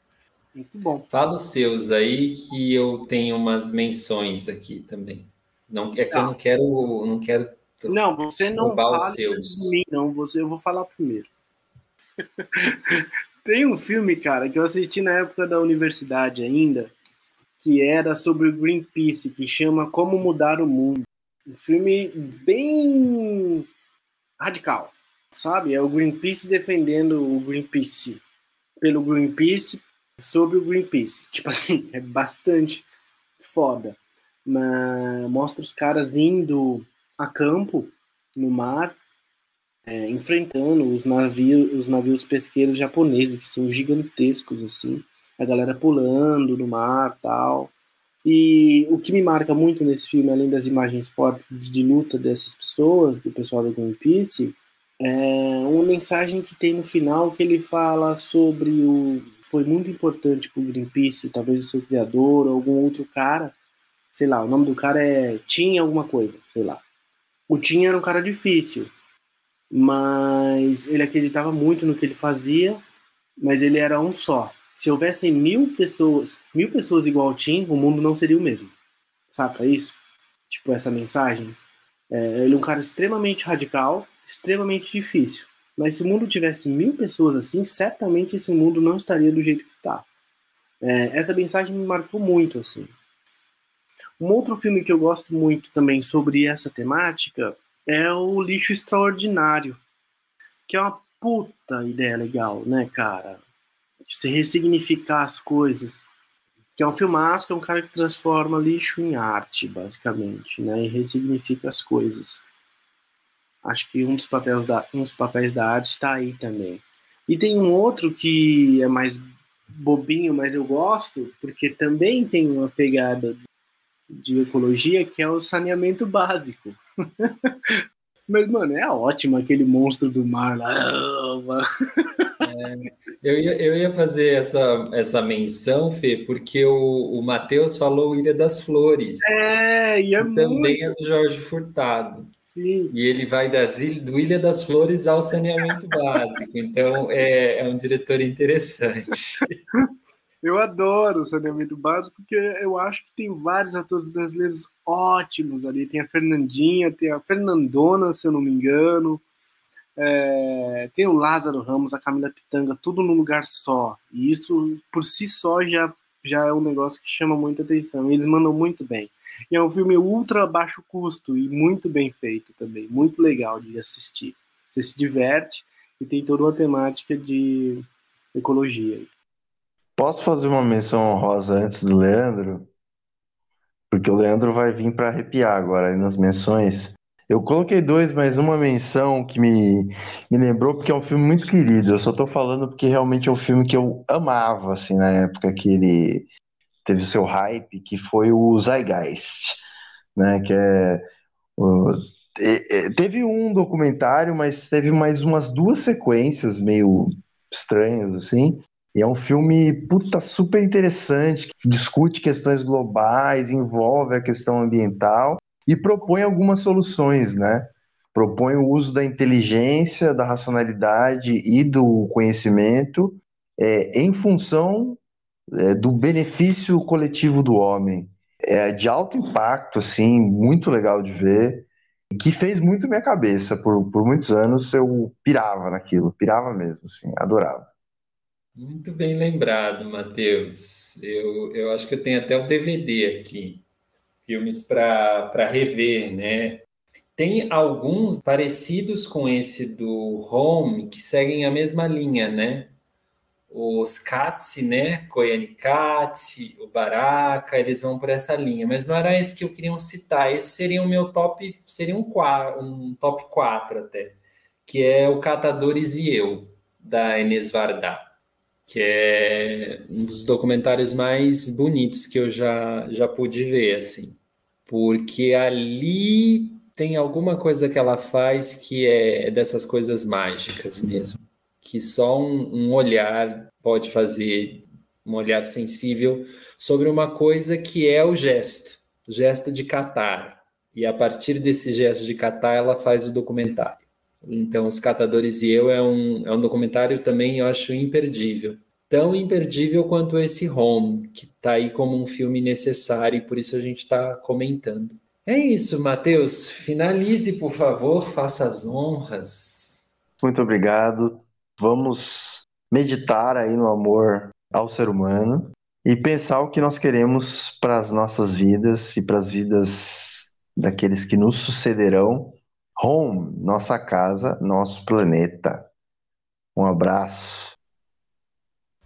Muito bom. Fala os seus aí que eu tenho umas menções aqui também. Não é que eu não quero, não quero. Não, você não fala de mim, não. Você eu vou falar primeiro. [LAUGHS] Tem um filme, cara, que eu assisti na época da universidade ainda, que era sobre o Greenpeace, que chama Como Mudar o Mundo. Um filme bem radical, sabe? É o Greenpeace defendendo o Greenpeace pelo Greenpeace sobre o Greenpeace. [LAUGHS] Tipo assim, é bastante foda. Mas mostra os caras indo a campo no mar, é, enfrentando os navios, os navios pesqueiros japoneses que são gigantescos assim a galera pulando no mar tal. E o que me marca muito nesse filme, além das imagens fortes de luta dessas pessoas, do pessoal da Greenpeace, é uma mensagem que tem no final que ele fala sobre o. Foi muito importante para o Greenpeace, talvez o seu criador ou algum outro cara, sei lá, o nome do cara é Tim alguma coisa, sei lá. O Tim era um cara difícil, mas ele acreditava muito no que ele fazia, mas ele era um só se houvessem mil pessoas, mil pessoas igual ao Tim, o mundo não seria o mesmo. Saca isso? Tipo, essa mensagem. É, ele é um cara extremamente radical, extremamente difícil. Mas se o mundo tivesse mil pessoas assim, certamente esse mundo não estaria do jeito que está. É, essa mensagem me marcou muito, assim. Um outro filme que eu gosto muito também sobre essa temática é o Lixo Extraordinário, que é uma puta ideia legal, né, cara? Se ressignificar as coisas. Que é um filmaço, que é um cara que transforma lixo em arte, basicamente, né? E ressignifica as coisas. Acho que um dos papéis da, um dos papéis da arte está aí também. E tem um outro que é mais bobinho, mas eu gosto, porque também tem uma pegada de ecologia, que é o saneamento básico. [LAUGHS] Mas, mano, é ótimo aquele monstro do mar lá. Eu, ia, eu ia fazer essa, essa menção, Fê, porque o, o Matheus falou Ilha das Flores. É, e é Também muito... é do Jorge Furtado. Sim. E ele vai das, do Ilha das Flores ao saneamento básico. Então, é, é um diretor interessante. [LAUGHS] Eu adoro o saneamento básico, porque eu acho que tem vários atores brasileiros ótimos ali. Tem a Fernandinha, tem a Fernandona, se eu não me engano. É, tem o Lázaro Ramos, a Camila Pitanga, tudo num lugar só. E isso, por si só, já, já é um negócio que chama muita atenção. Eles mandam muito bem. E é um filme ultra baixo custo e muito bem feito também. Muito legal de assistir. Você se diverte e tem toda uma temática de ecologia. Posso fazer uma menção honrosa antes do Leandro? Porque o Leandro vai vir para arrepiar agora nas menções. Eu coloquei dois, mas uma menção que me, me lembrou, porque é um filme muito querido. Eu só tô falando porque realmente é um filme que eu amava, assim, na época que ele teve o seu hype, que foi o Zeitgeist, né? Que é. O, teve um documentário, mas teve mais umas duas sequências meio estranhas, assim. E é um filme, puta, super interessante, que discute questões globais, envolve a questão ambiental e propõe algumas soluções, né? Propõe o uso da inteligência, da racionalidade e do conhecimento é, em função é, do benefício coletivo do homem. É de alto impacto, assim, muito legal de ver, que fez muito minha cabeça. Por, por muitos anos eu pirava naquilo, pirava mesmo, assim, adorava. Muito bem lembrado, Matheus. Eu, eu acho que eu tenho até o DVD aqui, filmes para rever, né? Tem alguns parecidos com esse do Home que seguem a mesma linha, né? Os Katsi, né? Koyani Katsi, o Baraka, eles vão por essa linha, mas não era esse que eu queria citar. Esse seria o meu top, seria um, um top 4 até, que é o Catadores e Eu, da Enes Vardar que é um dos documentários mais bonitos que eu já, já pude ver, assim. Porque ali tem alguma coisa que ela faz que é dessas coisas mágicas mesmo. Que só um, um olhar pode fazer, um olhar sensível sobre uma coisa que é o gesto, o gesto de catar. E a partir desse gesto de catar, ela faz o documentário. Então, Os Catadores e Eu é um, é um documentário também, eu acho, imperdível. Tão imperdível quanto esse Home, que está aí como um filme necessário e por isso a gente está comentando. É isso, Matheus. Finalize, por favor, faça as honras. Muito obrigado. Vamos meditar aí no amor ao ser humano e pensar o que nós queremos para as nossas vidas e para as vidas daqueles que nos sucederão Home, nossa casa, nosso planeta. Um abraço.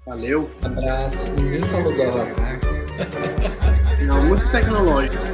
Valeu. Abraço. Ninguém falou do Avatar. Não, muito tecnológico.